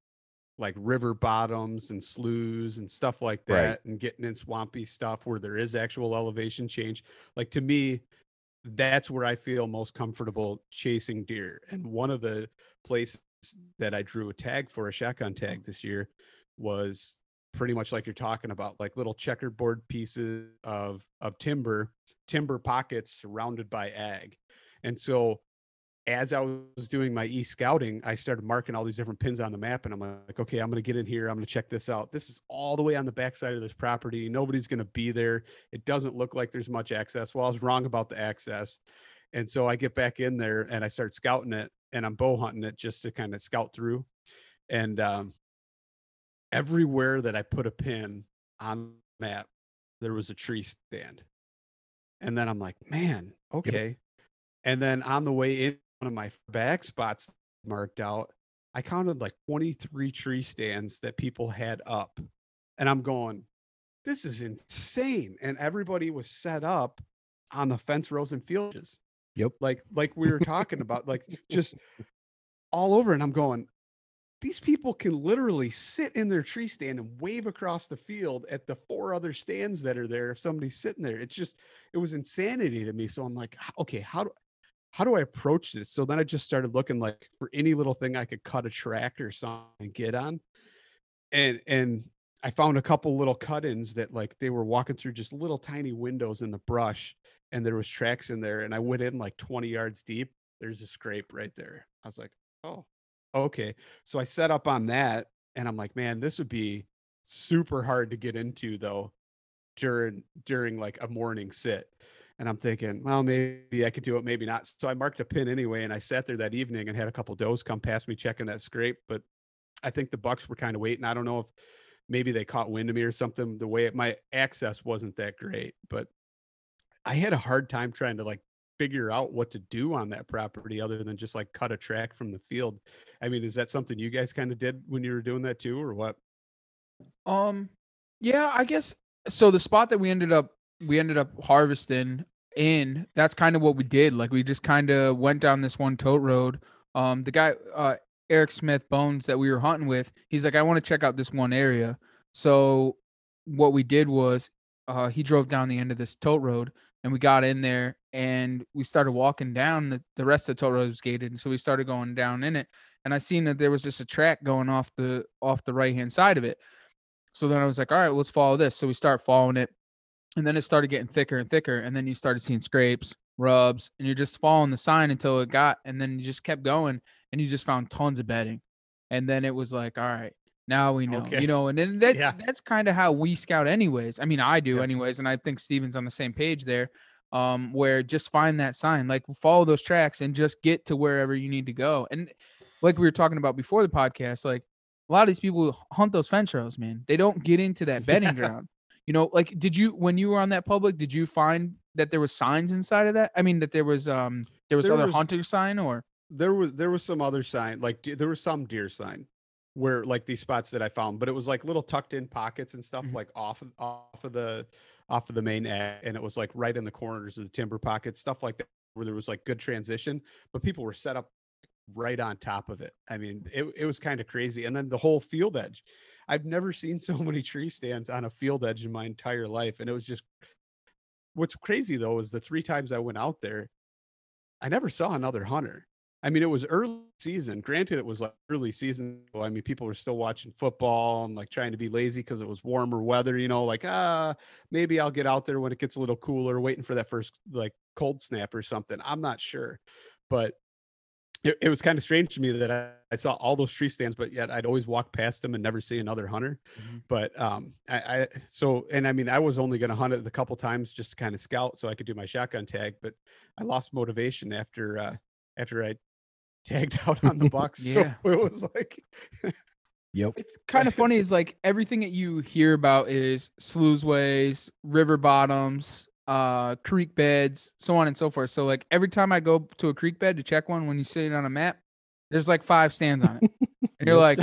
Speaker 1: like river bottoms and sloughs and stuff like
Speaker 2: Right.
Speaker 1: that, and getting in swampy stuff where there is actual elevation change. Like to me, that's where I feel most comfortable chasing deer. And one of the places that I drew a tag for a shotgun tag this year was pretty much like you're talking about, like little checkerboard pieces of of timber, timber pockets surrounded by ag. And so as I was doing my e scouting, I started marking all these different pins on the map, and I'm like, okay, I'm going to get in here. I'm going to check this out. This is all the way on the backside of this property. Nobody's going to be there. It doesn't look like there's much access. Well, I was wrong about the access, and so I get back in there and I start scouting it, and I'm bow hunting it just to kind of scout through, and um, everywhere that I put a pin on the map, there was a tree stand, and then I'm like, man, okay. And then on the way in, one of my back spots marked out, I counted like 23 tree stands that people had up. And I'm going, this is insane. And everybody was set up on the fence rows and fields.
Speaker 2: Yep.
Speaker 1: Like, like we were talking about, like just all over. And I'm going, these people can literally sit in their tree stand and wave across the field at the four other stands that are there if somebody's sitting there. It's just, it was insanity to me. So I'm like, okay, how do how do I approach this? So then I just started looking like for any little thing I could cut a track or something and get on. And and I found a couple little cut-ins that like they were walking through just little tiny windows in the brush and there was tracks in there and I went in like 20 yards deep. There's a scrape right there. I was like, "Oh, okay." So I set up on that and I'm like, "Man, this would be super hard to get into though during during like a morning sit." And I'm thinking, well, maybe I could do it, maybe not. So I marked a pin anyway, and I sat there that evening and had a couple does come past me checking that scrape. But I think the Bucks were kind of waiting. I don't know if maybe they caught wind of me or something. The way it, my access wasn't that great, but I had a hard time trying to like figure out what to do on that property other than just like cut a track from the field. I mean, is that something you guys kind of did when you were doing that too, or what?
Speaker 3: Um, yeah, I guess so. The spot that we ended up we ended up harvesting in, that's kind of what we did. Like we just kind of went down this one tote road. Um, the guy, uh, Eric Smith Bones that we were hunting with, he's like, I want to check out this one area. So what we did was, uh, he drove down the end of this tote road and we got in there and we started walking down the, the rest of the tote road was gated and so we started going down in it and i seen that there was just a track going off the off the right hand side of it so then i was like all right let's follow this so we start following it and then it started getting thicker and thicker and then you started seeing scrapes rubs and you're just following the sign until it got and then you just kept going and you just found tons of bedding and then it was like all right now we know
Speaker 1: Okay.
Speaker 3: you know and then that,
Speaker 1: Yeah.
Speaker 3: that's kind of how we scout anyways i mean i do
Speaker 1: Yep.
Speaker 3: anyways and i think steven's on the same page there um where just find that sign like follow those tracks and just get to wherever you need to go and like we were talking about before the podcast like a lot of these people hunt those fence rows man they don't get into that bedding ground you know like did you when you were on that public did you find that there was signs inside of that i mean that there was um there was
Speaker 1: There
Speaker 3: other
Speaker 1: was-
Speaker 3: hunter sign or
Speaker 1: there was there was some other sign like there was some deer sign where like these spots that I found, but it was like little tucked in pockets and stuff
Speaker 3: Mhm.
Speaker 1: like off of off of the off of the main ag, and it was like right in the corners of the timber pockets, stuff like that, where there was like good transition, but people were set up right on top of it. I mean, it it was kind of crazy, and then the whole field edge. I've never seen so many tree stands on a field edge in my entire life, and it was just. What's crazy though is the three times I went out there, I never saw another hunter. I mean, it was early season. Granted, it was like early season. I mean, people were still watching football and like trying to be lazy because it was warmer weather, you know, like, ah, maybe I'll get out there when it gets a little cooler, waiting for that first like cold snap or something. I'm not sure. But it, it was kind of strange to me that I, I saw all those tree stands, but yet I'd always walk past them and never see another hunter.
Speaker 3: Mhm.
Speaker 1: But um, I, I so and I mean, I was only going to hunt it a couple times just to kind of scout so I could do my shotgun tag, but I lost motivation after uh after I tagged out on the bucks.
Speaker 3: Yeah.
Speaker 1: So it was like,
Speaker 2: Yep.
Speaker 3: it's kind of funny is like everything that you hear about is sluiceways river bottoms uh creek beds so on and so forth. So like every time i go to a creek bed to check one when you see it on a map there's like five stands on it. And you're like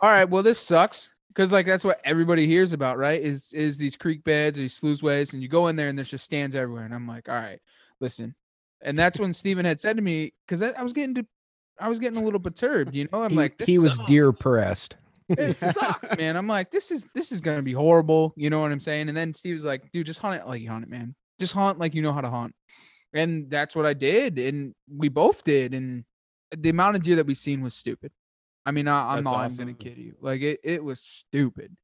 Speaker 3: all right well this sucks. Because like that's what everybody hears about right is is these creek beds or these sluiceways and you go in there and there's just stands everywhere and i'm like all right listen. And that's when Steven had said to me because I, I was getting to i was getting a little perturbed you know? I'm
Speaker 2: he,
Speaker 3: like this
Speaker 2: he was
Speaker 3: sucks.
Speaker 2: deer pressed.
Speaker 3: It sucked, man. I'm like, this is this is gonna be horrible. You know what I'm saying? And then Steve was like, dude, just hunt it like you hunt it, man. Just hunt like you know how to hunt. And that's what I did, and we both did. And the amount of deer that we seen was stupid. I mean, I, I'm not
Speaker 1: awesome.
Speaker 3: gonna kid you. Like it, it was stupid.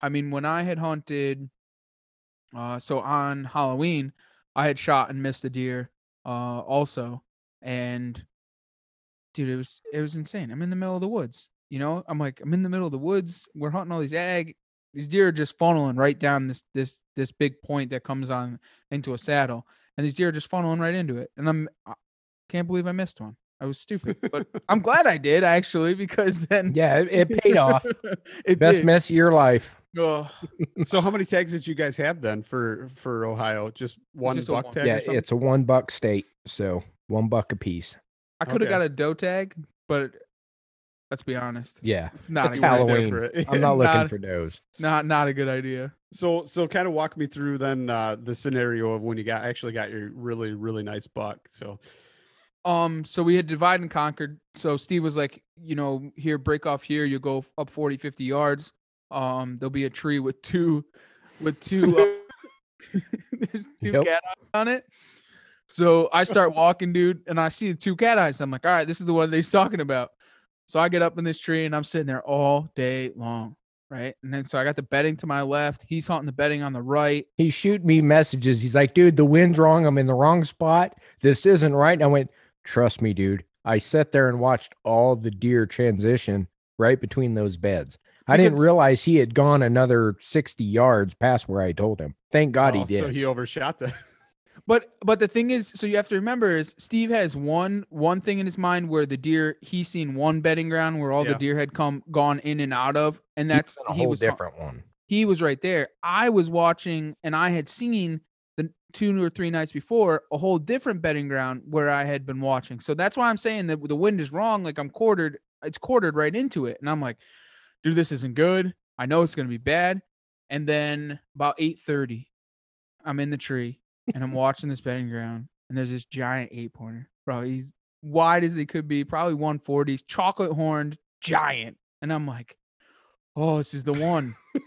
Speaker 3: I mean, when I had hunted, uh, so on Halloween, I had shot and missed a deer, uh, also, and dude, it was it was insane. I'm in the middle of the woods. You know, I'm like, I'm in the middle of the woods. We're hunting all these ag. These deer are just funneling right down this this this big point that comes on into a saddle, and these deer are just funneling right into it. And I'm I can't believe I missed one. I was stupid, but I'm glad I did actually because then
Speaker 2: Yeah, it, it paid off.
Speaker 3: it
Speaker 2: Best
Speaker 3: did.
Speaker 2: mess of your life.
Speaker 3: Ugh.
Speaker 1: so how many tags did you guys have then for for Ohio? Just one
Speaker 3: just
Speaker 1: buck
Speaker 3: one.
Speaker 1: tag?
Speaker 2: Yeah, it's a one buck state, so one buck a piece.
Speaker 3: I could have
Speaker 1: Okay.
Speaker 3: got a doe tag, but let's be honest,
Speaker 2: Yeah,
Speaker 3: it's not
Speaker 2: It's
Speaker 3: a good idea.
Speaker 2: Halloween.
Speaker 1: for it.
Speaker 2: I'm not looking
Speaker 3: Not-
Speaker 2: for those.
Speaker 3: Not not a good idea.
Speaker 1: So so kind of walk me through then uh the scenario of when you got actually got your really really nice buck. So
Speaker 3: Um, so we had divide and conquered. So Steve was like, you know, here, break off here, you go up 40, 50 yards. Um, there'll be a tree with two, with two, uh, there's two
Speaker 2: Yep.
Speaker 3: cat eyes on it. So I start walking, dude, and I see the two cat eyes. I'm like, all right, this is the one that he's talking about. So I get up in this tree and I'm sitting there all day long. right? And then so I got the bedding to my left. He's hunting the bedding on the right.
Speaker 2: He shoot me messages. He's like, dude, the wind's wrong. I'm in the wrong spot. This isn't right. And I went, trust me, dude. I sat there and watched all the deer transition right between those beds. I didn't realize he had gone another 60 yards past where I told him. Thank God he
Speaker 1: Oh,
Speaker 2: did.
Speaker 1: So he overshot the.
Speaker 3: But but the thing is, so you have to remember is Steve has one one thing in his mind where the deer he's seen one bedding ground where all
Speaker 1: Yeah.
Speaker 3: the deer had come gone in and out of, and that's
Speaker 2: a
Speaker 3: he
Speaker 2: whole
Speaker 3: was
Speaker 2: different one.
Speaker 3: he was right there. I was watching and I had seen the two or three nights before a whole different bedding ground where I had been watching. So that's why I'm saying that the wind is wrong. Like I'm quartered, it's quartered right into it. And I'm like, dude, this isn't good. I know it's gonna be bad. And then about 8:30, I'm in the tree and I'm watching this bedding ground, and there's this giant eight pointer. Bro, he's wide as they could be, probably 140s, chocolate horned, giant. And I'm like, oh, this is the one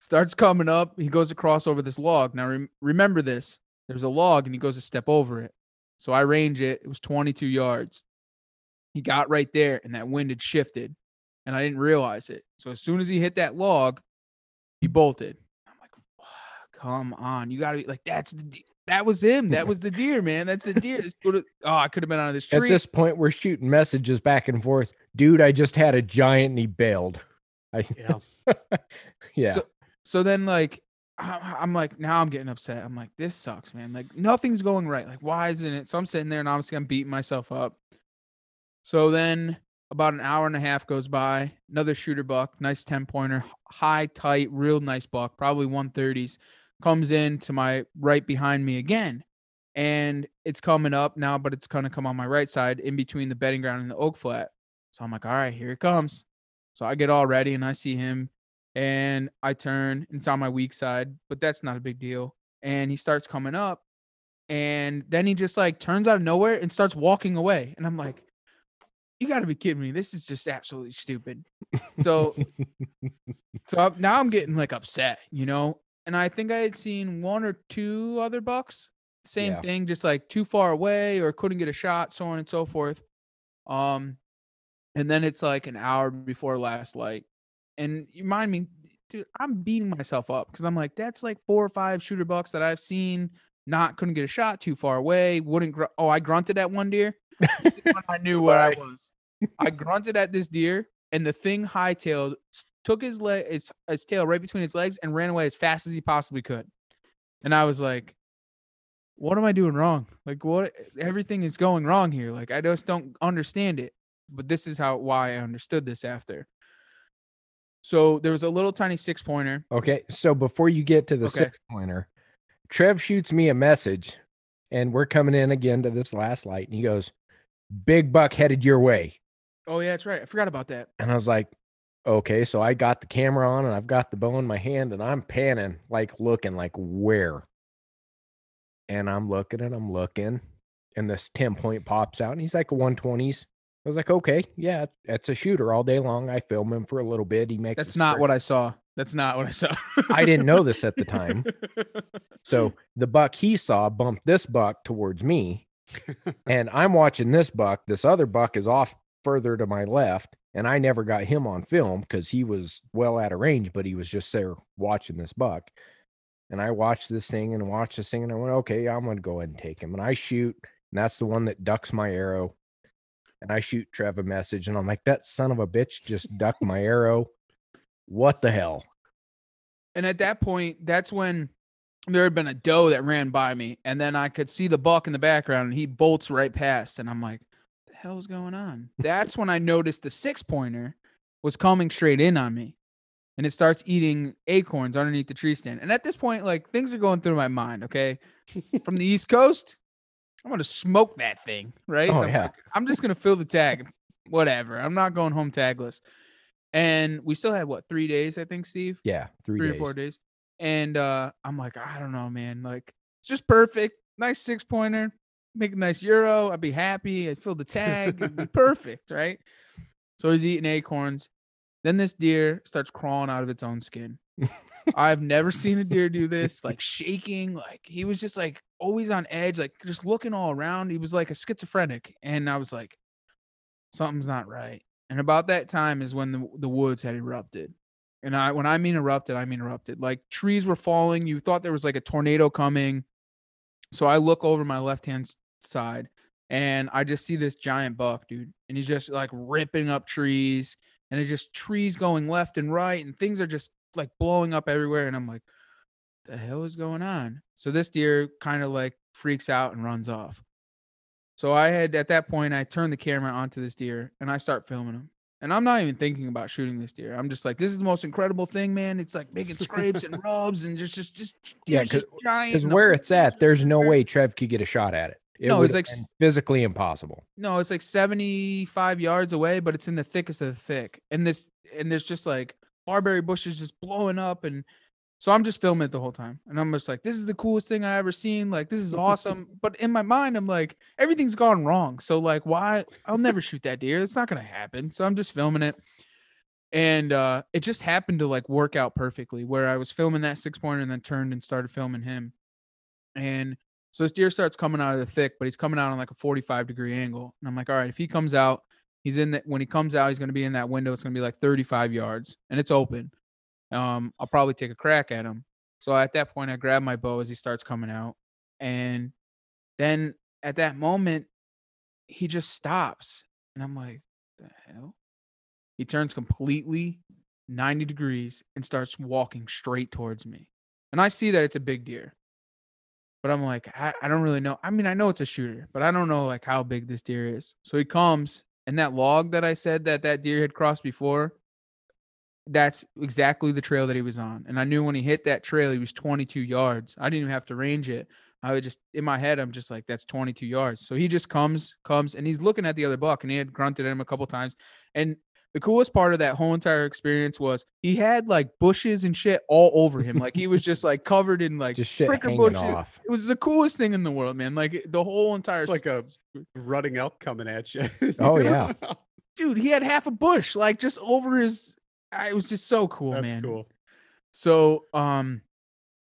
Speaker 3: starts coming up. He goes across over this log. Now, rem- remember this there's a log and he goes to step over it. So I range it. It was 22 yards. He got right there and that wind had shifted and I didn't realize it. So as soon as he hit that log, he bolted. I'm like, come on. You got to be like, that's the, that was him. That was the deer, man. That's the deer. This oh, I could have been on this tree.
Speaker 2: At this point, we're shooting messages back and forth. Dude, I just had a giant and he bailed. I,
Speaker 1: Yeah.
Speaker 2: yeah.
Speaker 3: So, so then like I- I'm like now I'm getting upset. I'm like this sucks, man. Like nothing's going right. Like why isn't it? So I'm sitting there and obviously I'm beating myself up. So then about an hour and a half goes by. Another shooter buck, nice 10 pointer, high, tight, real nice buck, probably 130s, comes in to my right behind me again. And it's coming up now, but it's gonna come on my right side in between the bedding ground and the oak flat. So I'm like, all right, here it comes. So I get all ready and I see him and I turn and it's on my weak side, but that's not a big deal. And he starts coming up and then he just like turns out of nowhere and starts walking away. And I'm like, you got to be kidding me. This is just absolutely stupid. So, so I'm- now I'm getting like upset, you know? And I think I had seen one or two other bucks, same
Speaker 2: Yeah.
Speaker 3: thing, just like too far away or couldn't get a shot, so on and so forth. Um, and then it's like an hour before last light. And you mind me, dude, I'm beating myself up because I'm like, that's like four or five shooter bucks that I've seen. Not couldn't get a shot too far away. Wouldn't. Gr- oh, I grunted at one deer. This is when I knew where I was. I grunted at this deer, and the thing hightailed, took his leg, its, its tail right between his legs, and ran away as fast as he possibly could. And I was like, "What am I doing wrong? Like, what? Everything is going wrong here. Like, I just don't understand it." But this is how why I understood this after. So there was a little tiny six pointer.
Speaker 2: Okay, so before you get to the
Speaker 3: Okay.
Speaker 2: six pointer, Trev shoots me a message, and we're coming in again to this last light, and he goes, "Big buck headed your way,"
Speaker 3: Oh yeah, that's right. I forgot about that.
Speaker 2: and I was like, "Okay." So I got the camera on, and I've got the bow in my hand, and I'm panning, like looking, like where, and I'm looking and I'm looking, and this ten point pops out, and he's like a one twenties. I was like, "Okay, yeah, that's a shooter all day long." I film him for a little bit. He makes.
Speaker 3: That's not what I saw. That's not what I saw.
Speaker 2: I didn't know this at the time. So the buck he saw bumped this buck towards me, and I'm watching this buck. This other buck is off further to my left, and I never got him on film because he was well out of range, but he was just there watching this buck. And I watched this thing and watched this thing, and I went, okay, I'm gonna go ahead and take him. And I shoot, and that's the one that ducks my arrow. And I shoot Trev a message, and I'm like, that son of a bitch just ducked my arrow. What the hell?
Speaker 3: And at that point, that's when there had been a doe that ran by me, and then I could see the buck in the background, and he bolts right past, and I'm like, "The hell's going on?" That's when I noticed the six pointer was coming straight in on me, and it starts eating acorns underneath the tree stand. And at this point, like things are going through my mind. Okay, from the East Coast, I'm gonna smoke that thing, right?
Speaker 2: Oh,
Speaker 3: I'm
Speaker 2: yeah.
Speaker 3: like, I'm just gonna fill the tag, whatever. I'm not going home tagless. And we still had what three days, I think, Steve
Speaker 2: Yeah, three,
Speaker 3: three
Speaker 2: days.
Speaker 3: or four days. And uh I'm like, I don't know, man. Like it's just perfect. Nice six pointer, make a nice euro. I'd be happy. I'd fill the tag. It'd be perfect, right? So he's eating acorns. Then this deer starts crawling out of its own skin. I've never seen a deer do this, like shaking, like he was just like always on edge, like just looking all around. He was like a schizophrenic. And I was like, something's not right. And about that time is when the, the woods had erupted And I when I mean erupted, I mean erupted. Like trees were falling. You thought there was like a tornado coming. So I look over my left hand side and I just see this giant buck, dude. And he's just like ripping up trees and it's just trees going left and right and things are just like blowing up everywhere. And I'm like, the hell is going on? So this deer kind of like freaks out and runs off. So I had at that point I turned the camera onto this deer and I start filming him. And I'm not even thinking about shooting this deer. I'm just like, this is the most incredible thing, man. It's like making scrapes and rubs and just just just
Speaker 2: Yeah. Because where it's at, there's no way Trev could get a shot at it. It
Speaker 3: No, it's like
Speaker 2: have
Speaker 3: s-
Speaker 2: been physically impossible.
Speaker 3: No, it's like 75 yards away, but it's in the thickest of the thick. And this and there's just like barberry bushes just blowing up and so I'm just filming it the whole time. And I'm just like, this is the coolest thing I ever seen. Like, this is awesome. but in my mind, I'm like, everything's gone wrong. So like, why I'll never shoot that deer. It's not gonna happen. So I'm just filming it. And uh it just happened to like work out perfectly where I was filming that six pointer and then turned and started filming him. And so this deer starts coming out of the thick, but he's coming out on like a 45 degree angle. And I'm like, all right, if he comes out, he's in that when he comes out, he's gonna be in that window. It's gonna be like 35 yards and it's open. Um, I'll probably take a crack at him. So at that point, I grab my bow as he starts coming out. And then at that moment, he just stops. And I'm like, the hell? He turns completely 90 degrees and starts walking straight towards me. And I see that it's a big deer. But I'm like, I, I don't really know. I mean, I know it's a shooter, but I don't know like how big this deer is. So he comes, and that log that I said that that deer had crossed before, that's exactly the trail that he was on. And I knew when he hit that trail, he was 22 yards. I didn't even have to range it. I would just in my head, I'm just like, that's 22 yards. So he just comes, comes, and he's looking at the other buck, and he had grunted at him a couple times. And the coolest part of that whole entire experience was he had like bushes and shit all over him. Like he was just like covered in like
Speaker 2: Just shit hanging
Speaker 3: bushes.
Speaker 2: off.
Speaker 3: It was the coolest thing in the world, man. Like the whole entire
Speaker 1: It's like a running elk coming at you.
Speaker 2: Oh, yeah.
Speaker 3: dude, he had half a bush like just over his it was just so cool,
Speaker 1: That's
Speaker 3: man.
Speaker 1: cool.
Speaker 3: So um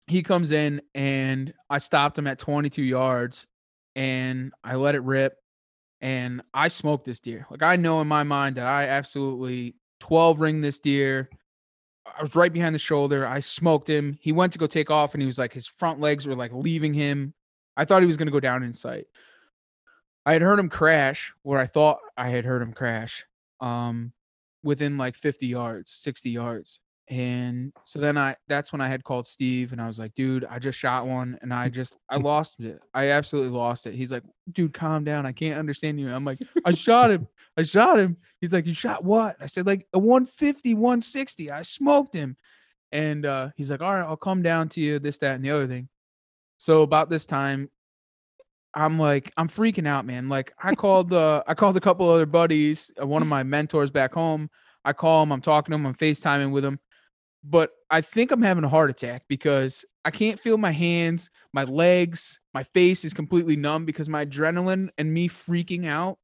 Speaker 3: he comes in and I stopped him at 22 yards and I let it rip and I smoked this deer. Like I know in my mind that I absolutely 12 ring this deer. I was right behind the shoulder. I smoked him. He went to go take off and he was like his front legs were like leaving him. I thought he was going to go down in sight. I had heard him crash where I thought I had heard him crash. Um within like 50 yards, 60 yards. And so then I that's when I had called Steve and I was like, dude, I just shot one and I just I lost it. I absolutely lost it. He's like, dude, calm down. I can't understand you. I'm like, I shot him. I shot him. He's like, you shot what? I said, like a 150, 160. I smoked him. And uh he's like, all right, I'll come down to you, this, that, and the other thing. So about this time, I'm like, I'm freaking out, man. Like I called uh I called a couple other buddies, uh, one of my mentors back home. I call him, I'm talking to him, I'm FaceTiming with him. But I think I'm having a heart attack because I can't feel my hands, my legs, my face is completely numb because my adrenaline and me freaking out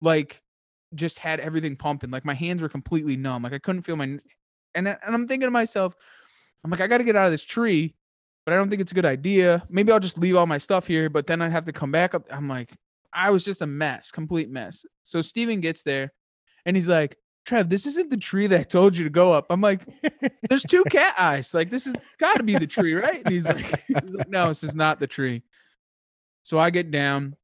Speaker 3: like just had everything pumping. Like my hands were completely numb. Like I couldn't feel my and and I'm thinking to myself, I'm like, I got to get out of this tree, but I don't think it's a good idea. Maybe I'll just leave all my stuff here, but then I'd have to come back up. I'm like, I was just a mess, complete mess. So Steven gets there and he's like, Trev, this isn't the tree that I told you to go up. I'm like, there's two cat eyes. Like, this has got to be the tree, right? And he's like, he's like, no, this is not the tree. So I get down,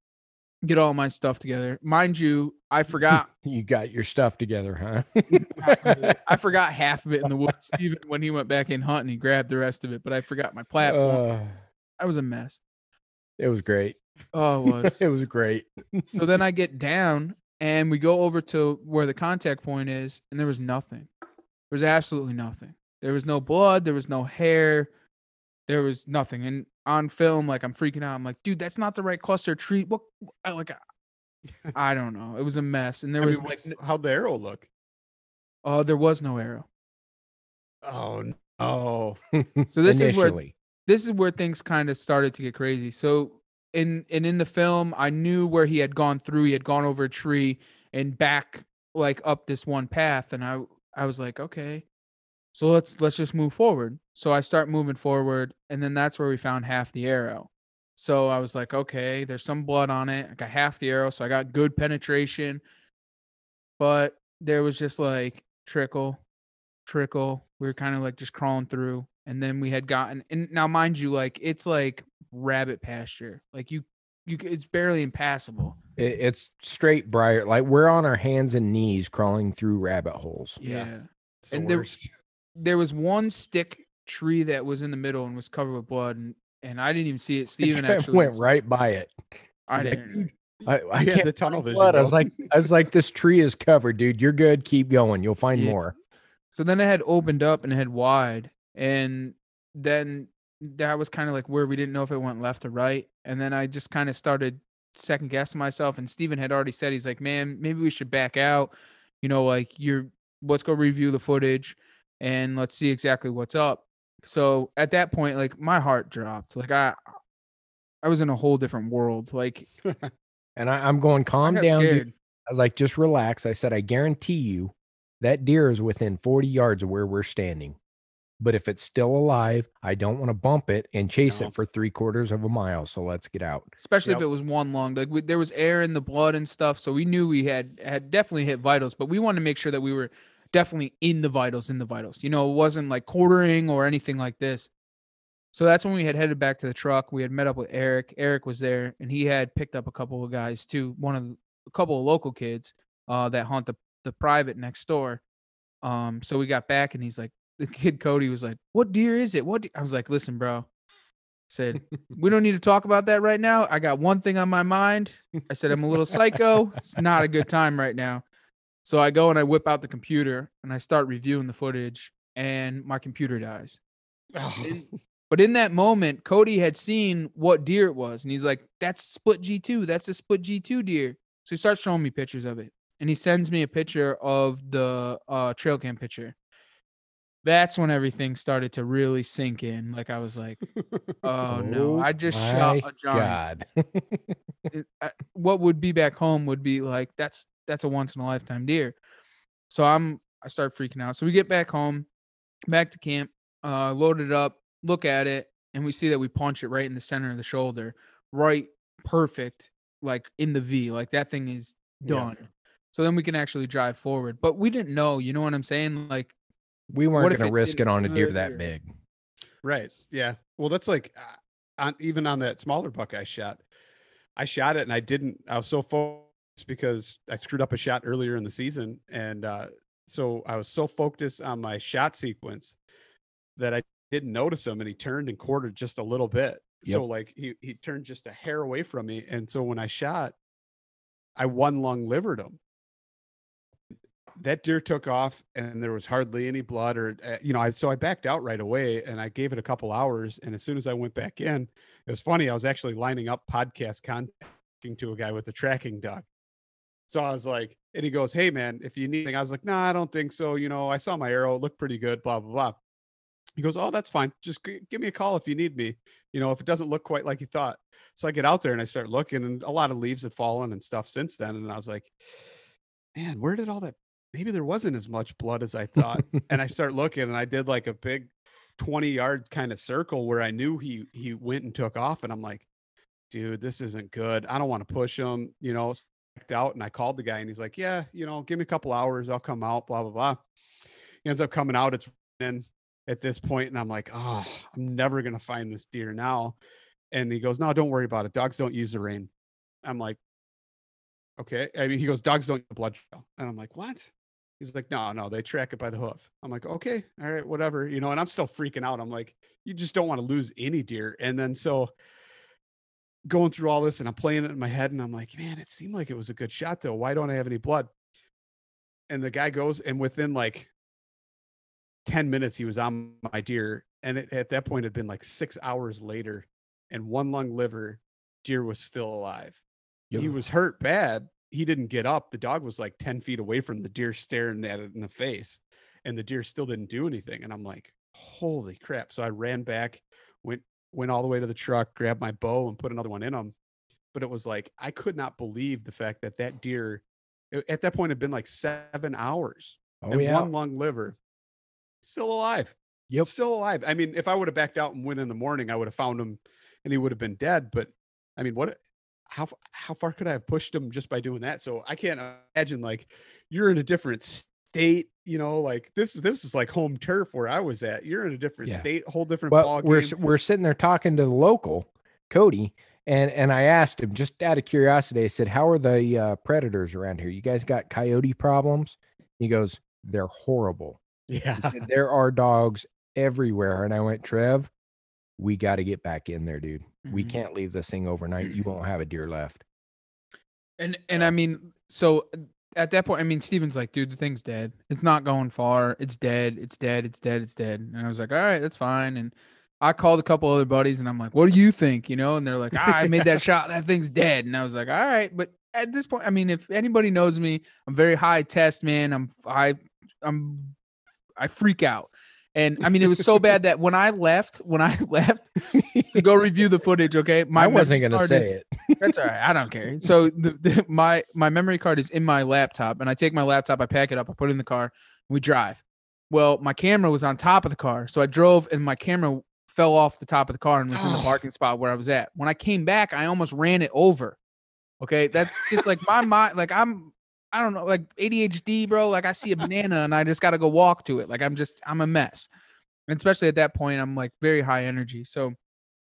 Speaker 3: get all my stuff together. Mind you, I forgot
Speaker 2: You got your stuff together, huh?
Speaker 3: I forgot half of it in the woods. Even when he went back in hunting, he grabbed the rest of it. But I forgot my platform.
Speaker 2: Uh,
Speaker 3: I was a mess.
Speaker 2: it was great.
Speaker 3: Oh, it was.
Speaker 2: it was great.
Speaker 3: so then I get down and we go over to where the contact point is, and there was nothing. There was absolutely nothing. There was no blood. There was no hair. There was nothing. And on film, like I'm freaking out. I'm like, dude, that's not the right cluster tree. What? I like, I don't know. It was a mess. And there
Speaker 1: I
Speaker 3: was
Speaker 1: mean,
Speaker 3: like,
Speaker 1: how'd the arrow look?
Speaker 3: oh, there was no arrow.
Speaker 1: Oh no.
Speaker 3: So this is where- this is where things kind of started to get crazy. So in and in the film, I knew where he had gone through. He had gone over a tree and back like up this one path, and I I was like, okay, so let's let's just move forward. So I start moving forward, and then that's where we found half the arrow. So I was like, okay, there's some blood on it. I got half the arrow, so I got good penetration, but there was just like trickle, trickle, We were kind of like just crawling through, and then we had gotten. And now, mind you, like it's like rabbit pasture. Like you, you, it's barely impassable.
Speaker 2: It, it's straight briar. Like we're on our hands and knees crawling through rabbit holes.
Speaker 1: Yeah.
Speaker 3: yeah.
Speaker 1: The
Speaker 3: And there-
Speaker 1: worst.
Speaker 3: there was one stick tree that was in the middle and was covered with blood and and I didn't even see it. Steven actually
Speaker 2: went right by it.
Speaker 3: I didn't.
Speaker 2: I, I
Speaker 1: You had
Speaker 2: can't
Speaker 1: the tunnel vision,
Speaker 2: blood. I was like, I was like, this tree is covered, dude. You're good. Keep going. You'll find
Speaker 3: Yeah.
Speaker 2: more.
Speaker 3: So then it had opened up and it had wide and then that was kind of like where we didn't know if it went left or right. And then I just kind of started second guessing myself. And Steven had already said he's like, man, maybe we should back out. You know, like you're let's go review the footage and let's see exactly what's up. So at that point, like my heart dropped. Like I I was in a whole different world. Like
Speaker 2: And I, I'm going, calm down. dude."
Speaker 3: scared.
Speaker 2: I was like, just relax. I said, I guarantee you that deer is within 40 yards of where we're standing. But if it's still alive, I don't want to bump it and chase
Speaker 1: No.
Speaker 2: it for three quarters of a mile. So let's get out.
Speaker 3: especially if it was one lung. Like we, there was air in the blood and stuff, so we knew we had had definitely hit vitals, but we wanted to make sure that we were definitely in the vitals, in the vitals. You know, it wasn't like quartering or anything like this. So that's when we had headed back to the truck. We had met up with Eric. Eric was there, and he had picked up a couple of guys too. One of the, a couple of local kids uh, that haunt the the private next door. Um, so we got back, and he's like, the kid Cody was like, "What deer is it? What?" de-" I was like, "Listen, bro." Said we don't need to talk about that right now. I got one thing on my mind. I said I'm a little psycho. It's not a good time right now. So I go and I whip out the computer and I start reviewing the footage, and my computer dies.
Speaker 1: Oh,
Speaker 3: But in that moment, Cody had seen what deer it was, and he's like, "That's split G2. That's a split G2 deer." So he starts showing me pictures of it, and he sends me a picture of the uh, trail cam picture. That's when everything started to really sink in. Like I was like, "Oh no, I just shot a giant." It- I- what would be back home would be like that's that's a once in a lifetime deer. So I'm I start freaking out. So we get back home, back to camp, uh, load it up, look at it, and we see that we punch it right in the center of the shoulder, right, perfect, like in the V. Like that thing is
Speaker 1: Yeah.
Speaker 3: done. So then we can actually drive forward. But we didn't know, you know what I'm saying? Like
Speaker 2: we weren't going to risk it on a deer that big.
Speaker 1: Right. Yeah. Well, that's like uh, on even on that smaller buck I shot. I shot it and I didn't. I was so focused because I screwed up a shot earlier in the season, and uh, so I was so focused on my shot sequence that I didn't notice him, and he turned and quartered just a little bit. So like he he turned just a hair away from me, and so when I shot, I one lung livered him that deer took off and there was hardly any blood or uh, you know I so I backed out right away and I gave it a couple hours and as soon as I went back in it was funny I was actually lining up podcast contacting to a guy with a tracking dog. So I was like and he goes hey man if you need anything I was like no nah, I don't think so you know I saw my arrow it looked pretty good blah blah blah. He goes oh that's fine just g- give me a call if you need me you know if it doesn't look quite like you thought. So I get out there and I start looking and a lot of leaves had fallen and stuff since then and I was like man where did all that maybe there wasn't as much blood as I thought. and I start looking and I did like a big 20 yard kind of circle where I knew he he went and took off and I'm like, dude, this isn't good. I don't want to push him, you know, out and I called the guy and he's like, yeah, you know, give me a couple hours, I'll come out, blah blah blah. He ends up coming out. It's in at this point and I'm like, oh, I'm never gonna find this deer now. And he goes, no, don't worry about it. Dogs don't use the rain. I'm like, okay. I mean, he goes, dogs don't use the blood trail. And I'm like, what? He's like, no, no, they track it by the hoof. I'm like, okay, all right, whatever, you know. And I'm still freaking out. I'm like, you just don't want to lose any deer. And then so going through all this, and I'm playing it in my head, and I'm like, man, it seemed like it was a good shot though. Why don't I have any blood? And the guy goes, and within like 10 minutes, he was on my deer. And it, at that point, it had been like six hours later, and one lung liver, deer was still alive. He was hurt bad. He didn't get up. The dog was like 10 feet away from the deer, staring at it in the face, and the deer still didn't do anything. And I'm like, holy crap. So I ran back, went went all the way to the truck, grabbed my bow, and put another one in him. But it was like I could not believe the fact that that deer at that point had been like seven hours
Speaker 2: Oh,
Speaker 1: and
Speaker 2: yeah.
Speaker 1: one lung liver, still alive.
Speaker 2: Yep.
Speaker 1: Still alive. I mean, if I would have backed out and went in the morning, I would have found him and he would have been dead. But I mean, what how how far could I have pushed him just by doing that? So I can't imagine like you're in a different state. You know, like this this is like home turf where I was at. You're in a different
Speaker 2: Yeah.
Speaker 1: state, whole different
Speaker 2: Well,
Speaker 1: ball
Speaker 2: we're
Speaker 1: game.
Speaker 2: we're sitting there talking to the local Cody, and and I asked him just out of curiosity. I said, "How are the uh, predators around here? You guys got coyote problems?" He goes, "They're horrible."
Speaker 1: yeah.
Speaker 2: Said, there are dogs everywhere, and I went, "Trev, we got to get back in there, dude. We
Speaker 3: Mhm.
Speaker 2: can't leave this thing overnight. You won't have a deer left."
Speaker 3: And and I mean, so uh, at that point, I mean, Steven's like, dude, the thing's dead. It's not going far. It's dead. It's dead. It's dead. It's dead. And I was like, all right, that's fine. And I called a couple other buddies, and I'm like, what do you think? You know, and they're like, ah, I made that shot. That thing's dead. And I was like, all right, but at this point, I mean, if anybody knows me, I'm very high test man. I'm I I'm I freak out. And I mean, it was so bad that when I left, when I left to go review the footage, okay, my
Speaker 2: I wasn't going to
Speaker 3: card
Speaker 2: say
Speaker 3: is-
Speaker 2: it.
Speaker 3: that's all right. I don't care. So the, the, my my memory card is in my laptop, and I take my laptop, I pack it up, I put it in the car, and we drive. Well, my camera was on top of the car, so I drove, and my camera fell off the top of the car and was in the
Speaker 1: Oh.
Speaker 3: parking spot where I was at. When I came back, I almost ran it over. Okay, that's just like my mind. Like I'm, I don't know, like ADHD, bro. Like I see a banana and I just got to go walk to it. Like I'm just, I'm a mess. And especially at that point, I'm like very high energy. So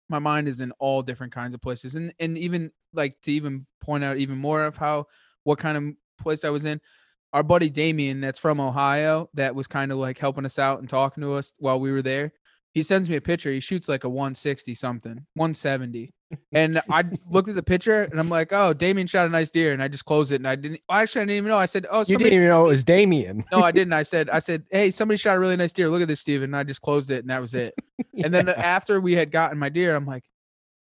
Speaker 3: my mind is in all different kinds of places and and even like to even point out even more of how what kind of place I was in our buddy Damien that's from Ohio that was kind of like helping us out and talking to us while we were there he sends me a picture he shoots like a 160 something 170 and I looked at the picture and I'm like oh Damien shot a nice deer and I just closed it and I didn't actually I didn't even know I said oh
Speaker 2: You didn't even know it was Damien.
Speaker 3: no, I didn't. I said, I said, hey, somebody shot a really nice deer. Look at this, Steven. And I just closed it and that was it. And then after we had gotten my deer, I'm like,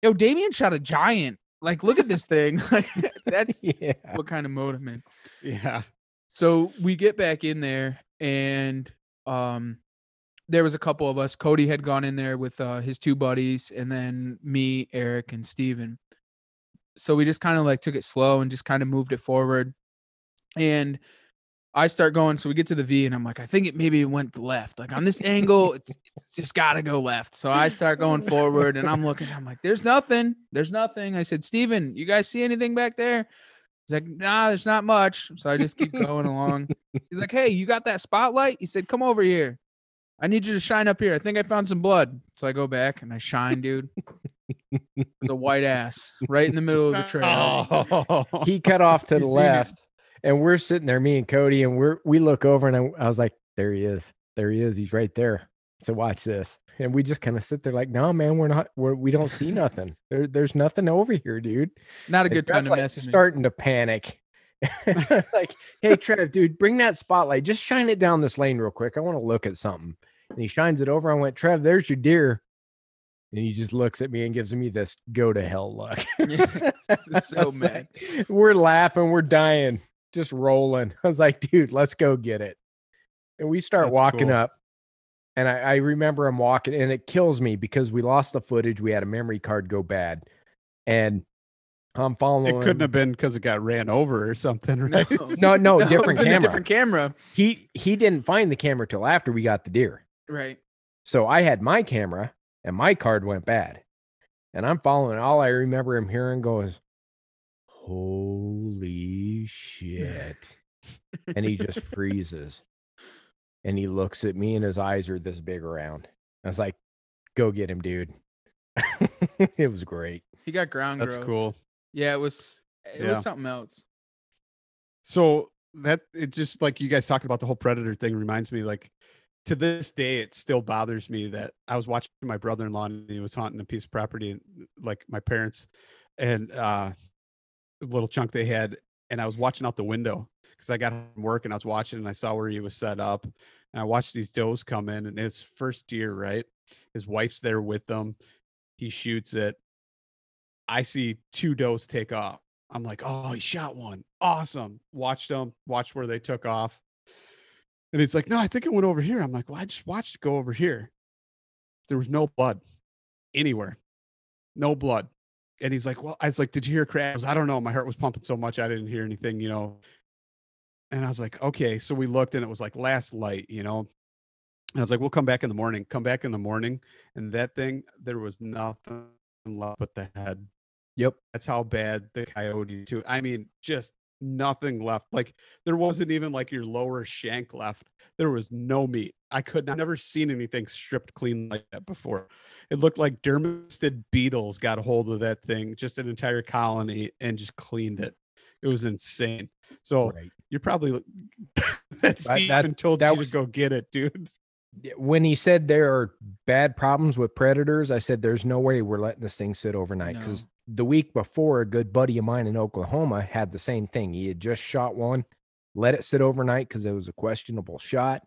Speaker 3: yo, Damien shot a giant. Like, look at this thing. Like, that's
Speaker 2: yeah.
Speaker 3: what kind of mode I'm in.
Speaker 1: Yeah.
Speaker 3: So we get back in there and um there was a couple of us. Cody had gone in there with uh, his two buddies, and then me, Eric, and Steven. So we just kind of like took it slow and just kind of moved it forward. And I start going, so we get to the V, and I'm like, I think it maybe went left. Like on this angle, it's, it's just got to go left. So I start going forward, and I'm looking. I'm like, there's nothing. There's nothing. I said, Steven, you guys see anything back there? He's like, nah, there's not much. So I just keep going along. He's like, hey, you got that spotlight? He said, come over here. I need you to shine up here. I think I found some blood. So I go back and I shine, dude. It's a white ass right in the middle of the trail.
Speaker 1: Oh.
Speaker 2: he cut off to the
Speaker 3: seen it.
Speaker 2: left, and we're sitting there, me and Cody, and we're we look over, and I, I was like, "There he is, there he is, he's right there." So watch this, and we just kind of sit there like, "No, man, we're not, we're, we don't see nothing. There, there's nothing over here, dude."
Speaker 3: Not a
Speaker 2: And
Speaker 3: good time to
Speaker 2: like,
Speaker 3: mess with me.
Speaker 2: starting to panic. like, hey Trev, dude, bring that spotlight. Just shine it down this lane real quick. I want to look at something. And he shines it over. I went, Trev, there's your deer. And he just looks at me and gives me this go to hell look. I
Speaker 3: so mad.
Speaker 2: like, we're laughing, we're dying, just rolling. I was like, dude, let's go get it. And we start
Speaker 1: That's
Speaker 2: walking
Speaker 1: cool.
Speaker 2: up. And I, I remember him walking, and it kills me because we lost the footage. We had a memory card go bad. And I'm following.
Speaker 1: It couldn't have been because it got ran over or something, right?
Speaker 2: No, no,
Speaker 3: it was
Speaker 2: different camera.
Speaker 3: different camera.
Speaker 2: He he didn't find the camera till after we got the deer.
Speaker 3: Right.
Speaker 2: So I had my camera and my card went bad. And I'm following. All I remember him hearing goes, Holy shit. and he just freezes. And he looks at me and his eyes are this big around. I was like, Go get him, dude. it was great.
Speaker 3: He got ground
Speaker 1: That's
Speaker 3: growth.
Speaker 1: cool.
Speaker 3: Yeah, it was it
Speaker 1: Yeah.
Speaker 3: was something else.
Speaker 1: So that it just like you guys talking about the whole predator thing reminds me like to this day it still bothers me that I was watching my brother-in-law and he was hunting a piece of property and like my parents and uh a little chunk they had and I was watching out the window because I got from work and I was watching and I saw where he was set up and I watched these does come in and it's first deer right his wife's there with them he shoots it I see two does take off I'm like, oh, he shot one. Awesome. Watched them, watched where they took off. And it's like, no, I think it went over here. I'm like, well, I just watched it go over here. There was no blood anywhere. No blood. And he's like, well, I was like, did you hear a crash? I, was, I don't know. My heart was pumping so much I didn't hear anything, you know. And I was like, okay. So we looked and it was like last light, you know. And I was like, we'll come back in the morning. Come back in the morning. And that thing, there was nothing left but the head
Speaker 2: Yep.
Speaker 1: that's how bad the coyote too. I mean, just nothing left. Like there wasn't even like your lower shank left. There was no meat. I could I've never seen anything stripped clean like that before. It looked like dermestid beetles got a hold of that thing, just an entire colony, and just cleaned it. It was insane. So
Speaker 2: Right.
Speaker 1: you're probably that Steven
Speaker 2: that-
Speaker 1: told
Speaker 2: that
Speaker 1: you
Speaker 2: was-
Speaker 1: to go get it, dude.
Speaker 2: When he said there are bad problems with predators, I said there's no way we're letting this thing sit overnight because the week before, a good buddy of mine in Oklahoma had the same thing. He had just shot one, let it sit overnight because it was a questionable shot.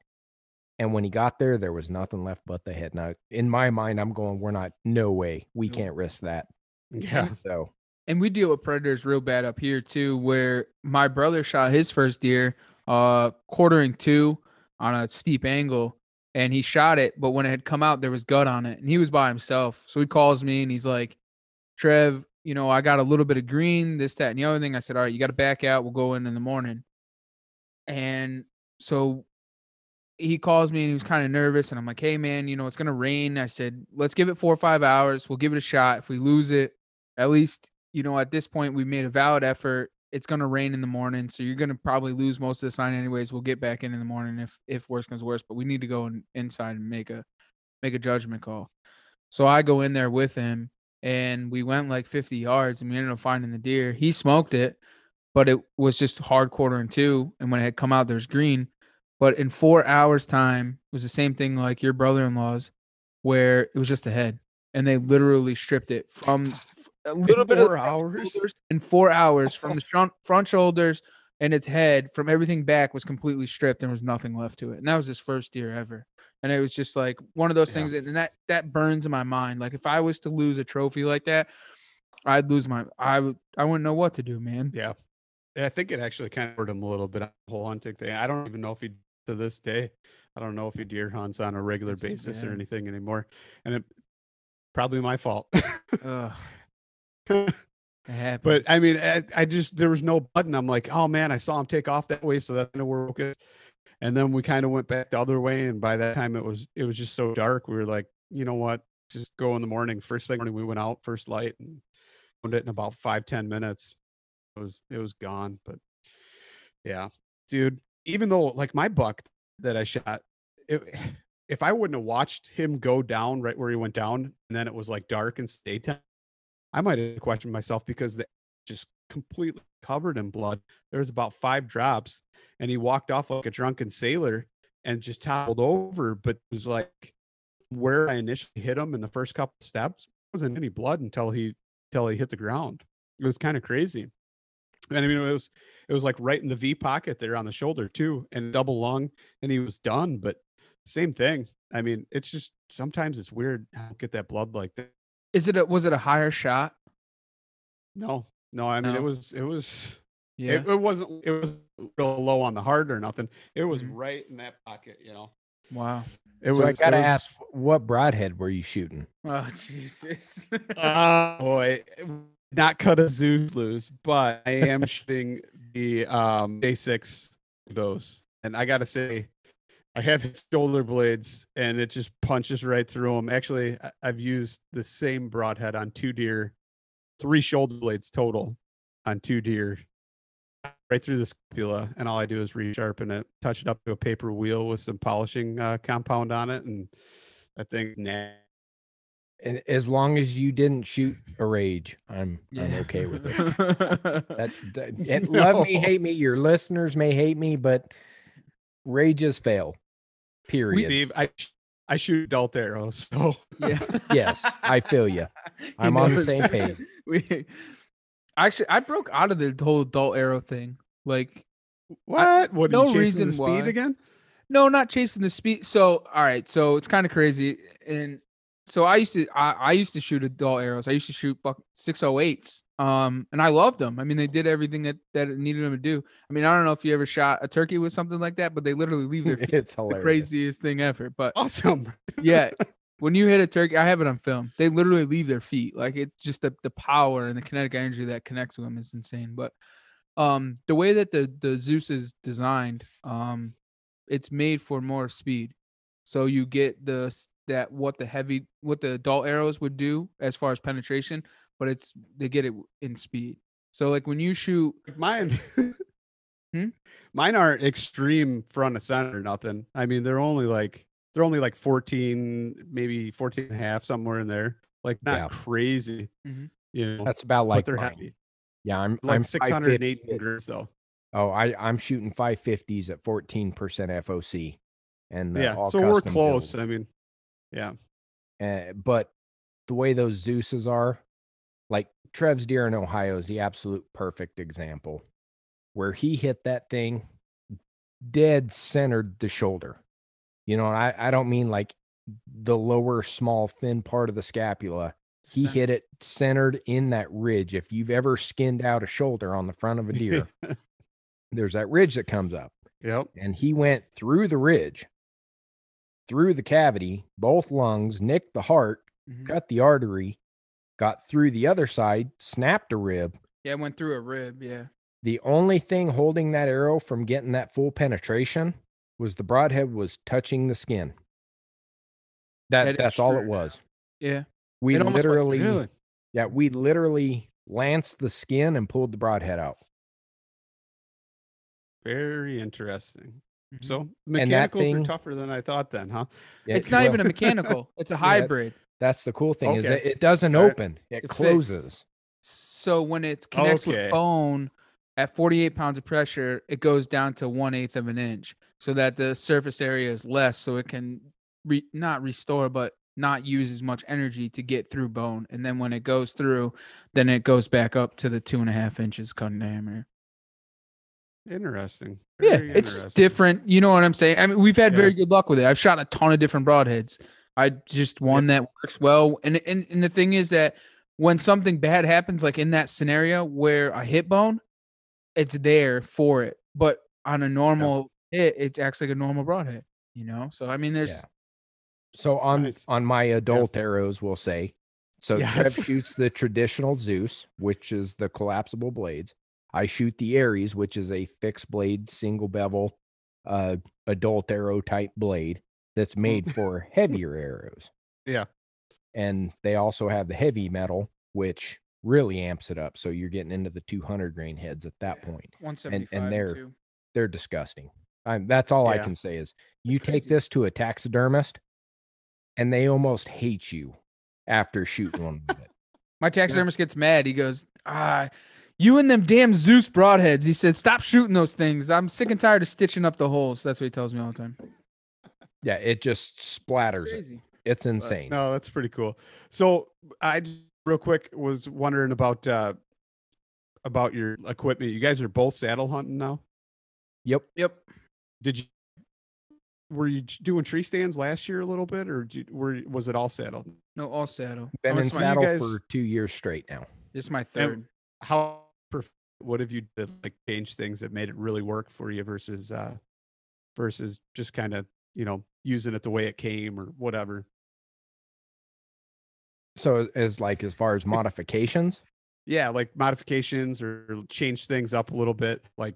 Speaker 2: And when he got there, there was nothing left but the head. Now, in my mind, I'm going, we're not, no way, we can't risk that.
Speaker 1: Yeah.
Speaker 2: So,
Speaker 3: and we deal with predators real bad up here too where my brother shot his first deer uh quartering to on a steep angle and he shot it but when it had come out there was gut on it and he was by himself so he calls me and he's like trev you know i got a little bit of green this that and the other thing. I said all right you got to back out. We'll go in in the morning. And so he calls me and he was kind of nervous and i'm like hey man you know it's gonna rain. I said let's give it four or five hours. We'll give it a shot. If we lose it at least you know at this point we made a valid effort. It's going to rain in the morning so you're going to probably lose most of the sign anyways. We'll get back in in the morning if if worse comes worse but we need to go in, inside and make a make a judgment call. So i go in there with him and we went like 50 yards and we ended up finding the deer. He smoked it but it was just hard quartering to and when it had come out there's green. But in four hours time it was the same thing like your brother-in-law's where it was just a head and they literally stripped it from a little bit of
Speaker 1: four
Speaker 3: front
Speaker 1: hours?
Speaker 3: in four hours from the front front shoulders and its head from everything back was completely stripped and there was nothing left to it and that was his first deer ever and it was just like one of those
Speaker 1: Yeah.
Speaker 3: things that, and that that burns in my mind like if i was to lose a trophy like that i'd lose my i would i wouldn't know what to do man
Speaker 1: Yeah. I think it actually kind of hurt him a little bit on the whole hunting thing. I don't even know if he to this day, I don't know if he deer hunts on a regular
Speaker 3: That's
Speaker 1: basis or anything anymore. And it probably my fault. But I mean, I, I just there was no button. I'm like, oh man, I saw him take off that way, so that's where okay. And then we kind of went back the other way, and by that time it was it was just so dark. We were like, you know what, just go in the morning. First thing morning, we went out first light and found it in about five ten minutes. It was it was gone. But yeah, dude. Even though like my buck that I shot, it, if I wouldn't have watched him go down right where he went down, and then it was like dark and daytime, I might have questioned myself because they just completely covered in blood. There was about five drops, and he walked off like a drunken sailor and just toppled over. But it was like where I initially hit him in the first couple steps wasn't any blood until he until he hit the ground. It was kind of crazy. And I mean, it was it was like right in the V pocket there on the shoulder too, and double lung, and he was done. But same thing. I mean, it's just sometimes it's weird how get that blood like that.
Speaker 3: Is it a was it a higher shot
Speaker 1: No, no. I mean, it was it was
Speaker 3: yeah
Speaker 1: it, it wasn't it was real low on the heart or nothing. It was
Speaker 3: Mhm.
Speaker 1: right in that pocket, you know.
Speaker 3: wow
Speaker 1: It
Speaker 2: so I
Speaker 1: was. it
Speaker 2: got to
Speaker 1: was-
Speaker 2: ask, what broadhead were you shooting?
Speaker 3: oh jesus
Speaker 1: Oh boy, not cut a Zeus loose, but I am shooting the um day six of those, and I gotta say, I have his shoulder blades, and it just punches right through them. Actually, I've used the same broadhead on two deer, three shoulder blades total on two deer, right through the scapula, and all I do is resharpen it, touch it up to a paper wheel with some polishing uh, compound on it, and I think, Nah.
Speaker 2: And as long as you didn't shoot a rage, I'm I'm okay with it. That, that and love me, hate me. Your listeners may hate me, but rages fail. Period.
Speaker 1: Steve, I I shoot adult arrows, so
Speaker 3: yeah
Speaker 2: yes, I feel you. I'm on the same page.
Speaker 3: we actually i broke out of the whole adult arrow thing like
Speaker 1: what? What?
Speaker 3: no
Speaker 1: No chasing
Speaker 3: reason
Speaker 1: the speed
Speaker 3: why.
Speaker 1: again?
Speaker 3: No, not chasing the speed. So, all right. So it's kind of crazy. And so I used to, I, I used to shoot adult arrows. I used to shoot buck 608s. Um, and I loved them. I mean, they did everything that, that it needed them to do. I mean, I don't know if you ever shot a turkey with something like that, but they literally leave their feet.
Speaker 2: it's
Speaker 3: the craziest thing ever. But
Speaker 1: Awesome.
Speaker 3: yeah, when you hit a turkey, I have it on film. They literally leave their feet. Like it's just the, the power and the kinetic energy that connects with them is insane. But um the way that the the Zeus is designed, um, it's made for more speed. So you get the that what the heavy what the adult arrows would do as far as penetration, but it's they get it in speed. So like when you shoot,
Speaker 1: Mine,
Speaker 3: Hmm?
Speaker 1: mine aren't extreme front of center. Nothing. I mean, they're only like they're only like 14, maybe 14 and a half, somewhere in there. Like not
Speaker 2: Yeah.
Speaker 1: crazy.
Speaker 3: Mhm.
Speaker 1: You know,
Speaker 2: That's about
Speaker 1: but
Speaker 2: like
Speaker 1: they're
Speaker 2: mine.
Speaker 1: heavy.
Speaker 2: Yeah, I'm
Speaker 1: Like
Speaker 2: I'm
Speaker 1: 608
Speaker 2: 550
Speaker 1: grams though.
Speaker 2: Oh, I I'm shooting 550s at 14% FOC, and uh,
Speaker 1: yeah.
Speaker 2: all
Speaker 1: So we're close.
Speaker 2: build.
Speaker 1: I mean, yeah.
Speaker 2: Uh, but the way those Zeus's are, like Trev's deer in Ohio is the absolute perfect example, where he hit that thing dead centered the shoulder. You know, I I don't mean like the lower small thin part of the scapula. He hit it centered in that ridge. If you've ever skinned out a shoulder on the front of a deer, there's that ridge that comes up
Speaker 1: yep.
Speaker 2: and he went through the ridge, through the cavity, both lungs, nicked the heart,
Speaker 3: Mhm.
Speaker 2: cut the artery, got through the other side, snapped a rib.
Speaker 3: yeah, I went through a rib. Yeah.
Speaker 2: The only thing holding that arrow from getting that full penetration was the broadhead was touching the skin. That,
Speaker 3: That is
Speaker 2: that's all it
Speaker 3: true.
Speaker 2: was.
Speaker 3: Yeah.
Speaker 2: We
Speaker 3: It almost went through-
Speaker 2: literally,
Speaker 1: Really?
Speaker 2: yeah, we literally lanced the skin and pulled the broadhead out.
Speaker 1: Very interesting.
Speaker 3: Mhm.
Speaker 1: So mechanicals
Speaker 2: thing-
Speaker 1: are tougher than I thought then, huh?
Speaker 2: Yeah,
Speaker 3: it's not
Speaker 2: well,
Speaker 3: even a mechanical. It's a hybrid.
Speaker 2: That's the cool thing is
Speaker 1: Okay.
Speaker 2: that it doesn't
Speaker 1: All right.
Speaker 2: open; it
Speaker 3: It's fixed.
Speaker 2: closes.
Speaker 3: So when it connects
Speaker 1: Okay.
Speaker 3: with bone at 48 pounds of pressure, it goes down to one eighth of an inch, so that the surface area is less, so it can re- not restore, but not use as much energy to get through bone. And then when it goes through, then it goes back up to the two and a half inches cutting diameter.
Speaker 1: Interesting.
Speaker 3: Yeah, it's
Speaker 1: interesting.
Speaker 3: different. You know what I'm saying? I mean, we've had
Speaker 1: Yeah.
Speaker 3: very good luck with it. I've shot a ton of different broadheads. I just one that works well. And, and and the thing is that when something bad happens, like in that scenario where a hit bone, it's there for it. But on a normal hit, it acts like a normal broadhead. You know? So I mean, there's
Speaker 2: Yeah. So on
Speaker 1: Nice.
Speaker 2: on my adult arrows, we'll say. So
Speaker 1: Yes.
Speaker 2: Trev shoots the traditional Zeus, which is the collapsible blades. I shoot the Aries, which is a fixed blade, single bevel, uh, adult arrow type blade that's made for heavier arrows.
Speaker 1: Yeah.
Speaker 2: And they also have the heavy metal, which really amps it up. So you're getting into the 200 grain heads at that
Speaker 3: Yeah.
Speaker 2: point.
Speaker 3: 175 And
Speaker 2: they're-
Speaker 3: too.
Speaker 2: They're disgusting. I'm, that's all I can say is you
Speaker 3: That's
Speaker 2: take
Speaker 3: crazy.
Speaker 2: this to a taxidermist and they almost hate you after shooting one with it.
Speaker 3: My taxidermist gets mad. He goes, ah, you and them damn Zeus broadheads. He said, stop shooting those things. I'm sick and tired of stitching up the holes. That's what he tells me all the time.
Speaker 2: Yeah, it just splatters it.
Speaker 3: Crazy.
Speaker 2: It's insane.
Speaker 1: No, that's pretty cool. So I just real quick was wondering about uh about your equipment. You guys are both saddle hunting now.
Speaker 2: Yep.
Speaker 3: Yep.
Speaker 1: Did you were you doing tree stands last year a little bit, or did you, were was it all saddle?
Speaker 3: No, all saddle.
Speaker 2: Been
Speaker 3: Oh,
Speaker 2: in saddle
Speaker 1: guys-
Speaker 2: for two years straight now.
Speaker 3: it's my third.
Speaker 1: How what have you did like change things that made it really work for you versus uh versus just kind of you know using it the way it came or whatever.
Speaker 2: So as like as far as modifications,
Speaker 1: Yeah, like modifications or change things up a little bit. Like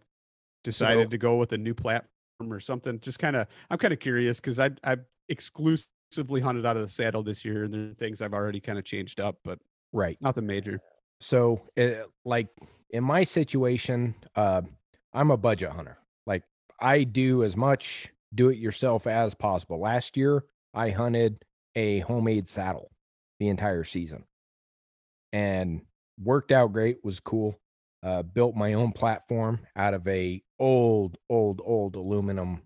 Speaker 1: decided
Speaker 2: So-
Speaker 1: to go with a new platform or something. Just kind of, I'm kind of curious because I I exclusively hunted out of the saddle this year, and there are things I've already kind of changed up, but
Speaker 2: right?
Speaker 1: nothing major.
Speaker 2: So, uh, like in my situation, uh, I'm a budget hunter. Like I do as much do it yourself as possible. Last year, I hunted a homemade saddle the entire season, and worked out great. Was cool. Uh, built my own platform out of a old, old, old aluminum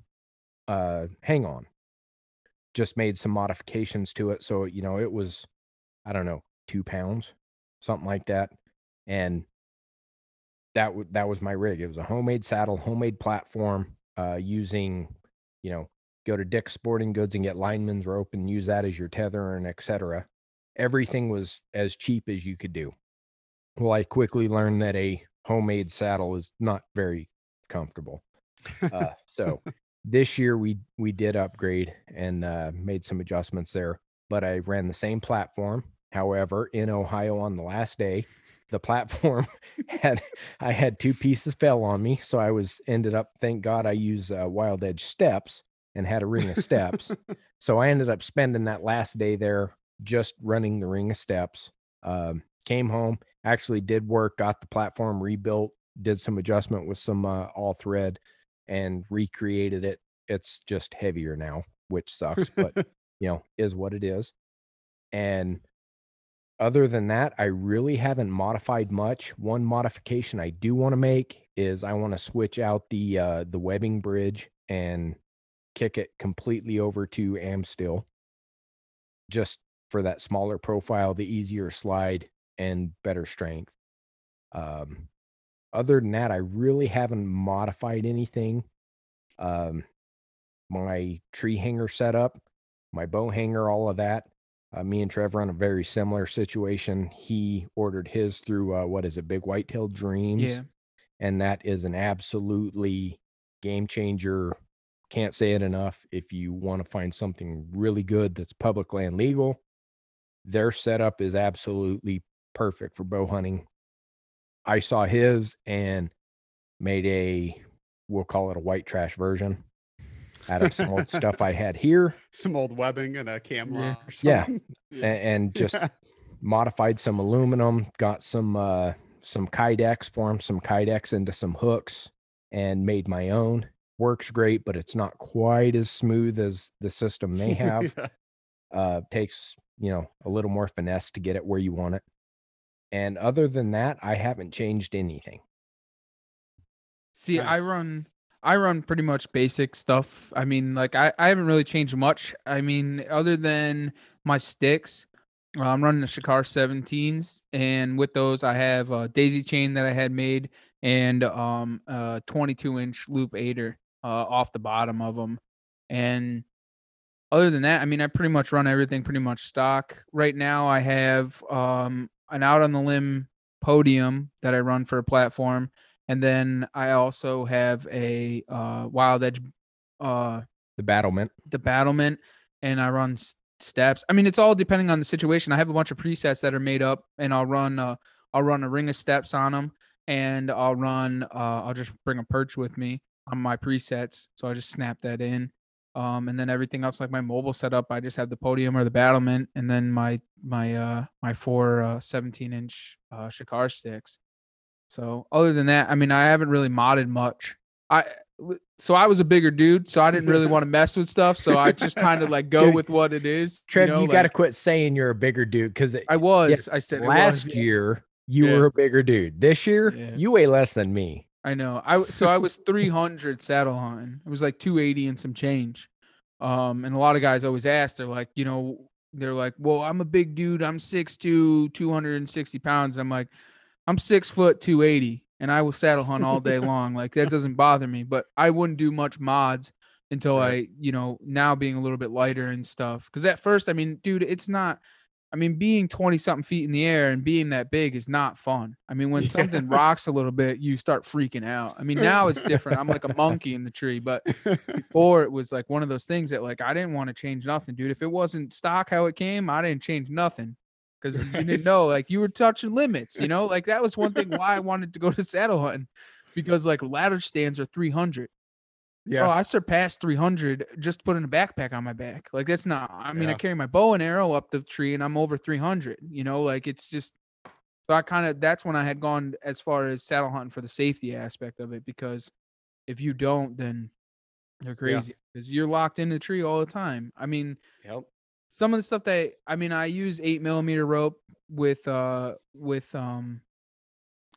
Speaker 2: uh, hang on. Just made some modifications to it, so you know it was, I don't know, two pounds something like that. And that w- that was my rig. It was a homemade saddle, homemade platform, uh, using, you know, go to Dick's Sporting Goods and get lineman's rope and use that as your tether and etc. Everything was as cheap as you could do. Well, I quickly learned that a homemade saddle is not very comfortable. Uh, so this year we we did upgrade and uh, made some adjustments there. But I ran the same platform. However, in Ohio on the last day, the platform had I had two pieces fell on me, so I was ended up. Thank God I use uh, Wild Edge steps and had a ring of steps. so I ended up spending that last day there just running the ring of steps. Um, came home, actually did work, got the platform rebuilt, did some adjustment with some uh, all thread, and recreated it. It's just heavier now, which sucks, but you know, is what it is. And other than that, I really haven't modified much. One modification I do want to make is I want to switch out the uh, the webbing bridge and kick it completely over to Amsteel, just for that smaller profile, the easier slide, and better strength. Um, other than that, I really haven't modified anything. Um, my tree hanger setup, my bow hanger, all of that. Uh, me and Trevor on a very similar situation. He ordered his through uh, what is it, Big Whitetail Dreams,
Speaker 3: Yeah.
Speaker 2: and that is an absolutely game changer. Can't say it enough. If you want to find something really good that's public land legal, their setup is absolutely perfect for bow hunting. I saw his and made a, we'll call it a white trash version out of some old stuff I had here
Speaker 1: Some old webbing and a camera.
Speaker 3: Yeah.
Speaker 1: Or
Speaker 2: Yeah.
Speaker 1: something.
Speaker 2: and, just
Speaker 1: Yeah.
Speaker 2: modified some aluminum, got some uh some kydex, formed some kydex into some hooks and made my own. Works great, but it's not quite as smooth as the system they have.
Speaker 1: Yeah.
Speaker 2: uh takes, you know, a little more finesse to get it where you want it. And other than that, I haven't changed anything.
Speaker 3: See, I run I run pretty much basic stuff. I mean, like I, I haven't really changed much. I mean, other than my sticks, uh, I'm running the Shikar 17s, and with those I have a daisy chain that I had made and um a 22 inch loop aider uh, off the bottom of them. And other than that, I mean, I pretty much run everything pretty much stock. Right now, I have um an out on the limb podium that I run for a platform and then I also have a uh, Wild Edge, uh,
Speaker 2: The battlement.
Speaker 3: the battlement, and I run s- steps. I mean, it's all depending on the situation. I have a bunch of presets that are made up, and I'll run uh, I'll run a ring of steps on them, and I'll run uh, I'll just bring a perch with me on my presets, so I just snap that in. Um, and then everything else, like my mobile setup, I just have the podium or the battlement, and then my my uh my four uh 17 inch uh Shikar sticks. So other than that, I mean, I haven't really modded much. I so I was a bigger dude, so I didn't really want to mess with stuff. So I just kind of like go
Speaker 2: Dude,
Speaker 3: with what it is.
Speaker 2: Trev, you,
Speaker 3: know,
Speaker 2: got to quit saying you're a bigger dude because
Speaker 3: I was. I said it was,
Speaker 2: last year you
Speaker 3: Yeah.
Speaker 2: were a bigger dude. This year
Speaker 3: Yeah.
Speaker 2: you weigh less than me.
Speaker 3: I know. I so I was 300 saddle hunting. It was like 280 and some change. Um, and a lot of guys always ask, they're like, you know, they're like, well, I'm a big dude. I'm six 6'2", 260 pounds. I'm like, I'm six foot 280, and I will saddle hunt all day long. Like that doesn't bother me. But I wouldn't do much mods until
Speaker 1: Right.
Speaker 3: I, you know, now being a little bit lighter and stuff. Because at first, I mean, dude, it's not. I mean, being 20 something feet in the air and being that big is not fun. I mean, when
Speaker 1: Yeah.
Speaker 3: something rocks a little bit, you start freaking out. I mean, now it's different. I'm like a monkey in the tree, but before it was like one of those things that like I didn't want to change nothing, dude. If it wasn't stock how it came, I didn't change nothing because you didn't know like you were touching limits, you know, like that was one thing why I wanted to go to saddle hunting because like ladder stands are 300. Oh,
Speaker 1: yeah.
Speaker 3: I surpassed 300 just putting a backpack on my back. Like that's not. I mean, I carry my bow and arrow up the tree, and I'm over 300. You know, like it's just. So I kind of that's when I had gone as far as saddle hunting for the safety aspect of it because if you don't, then you're crazy because you're locked in the tree all the time. I mean,
Speaker 1: Yep.
Speaker 3: Some of the stuff that I mean, I use eight millimeter rope with uh with um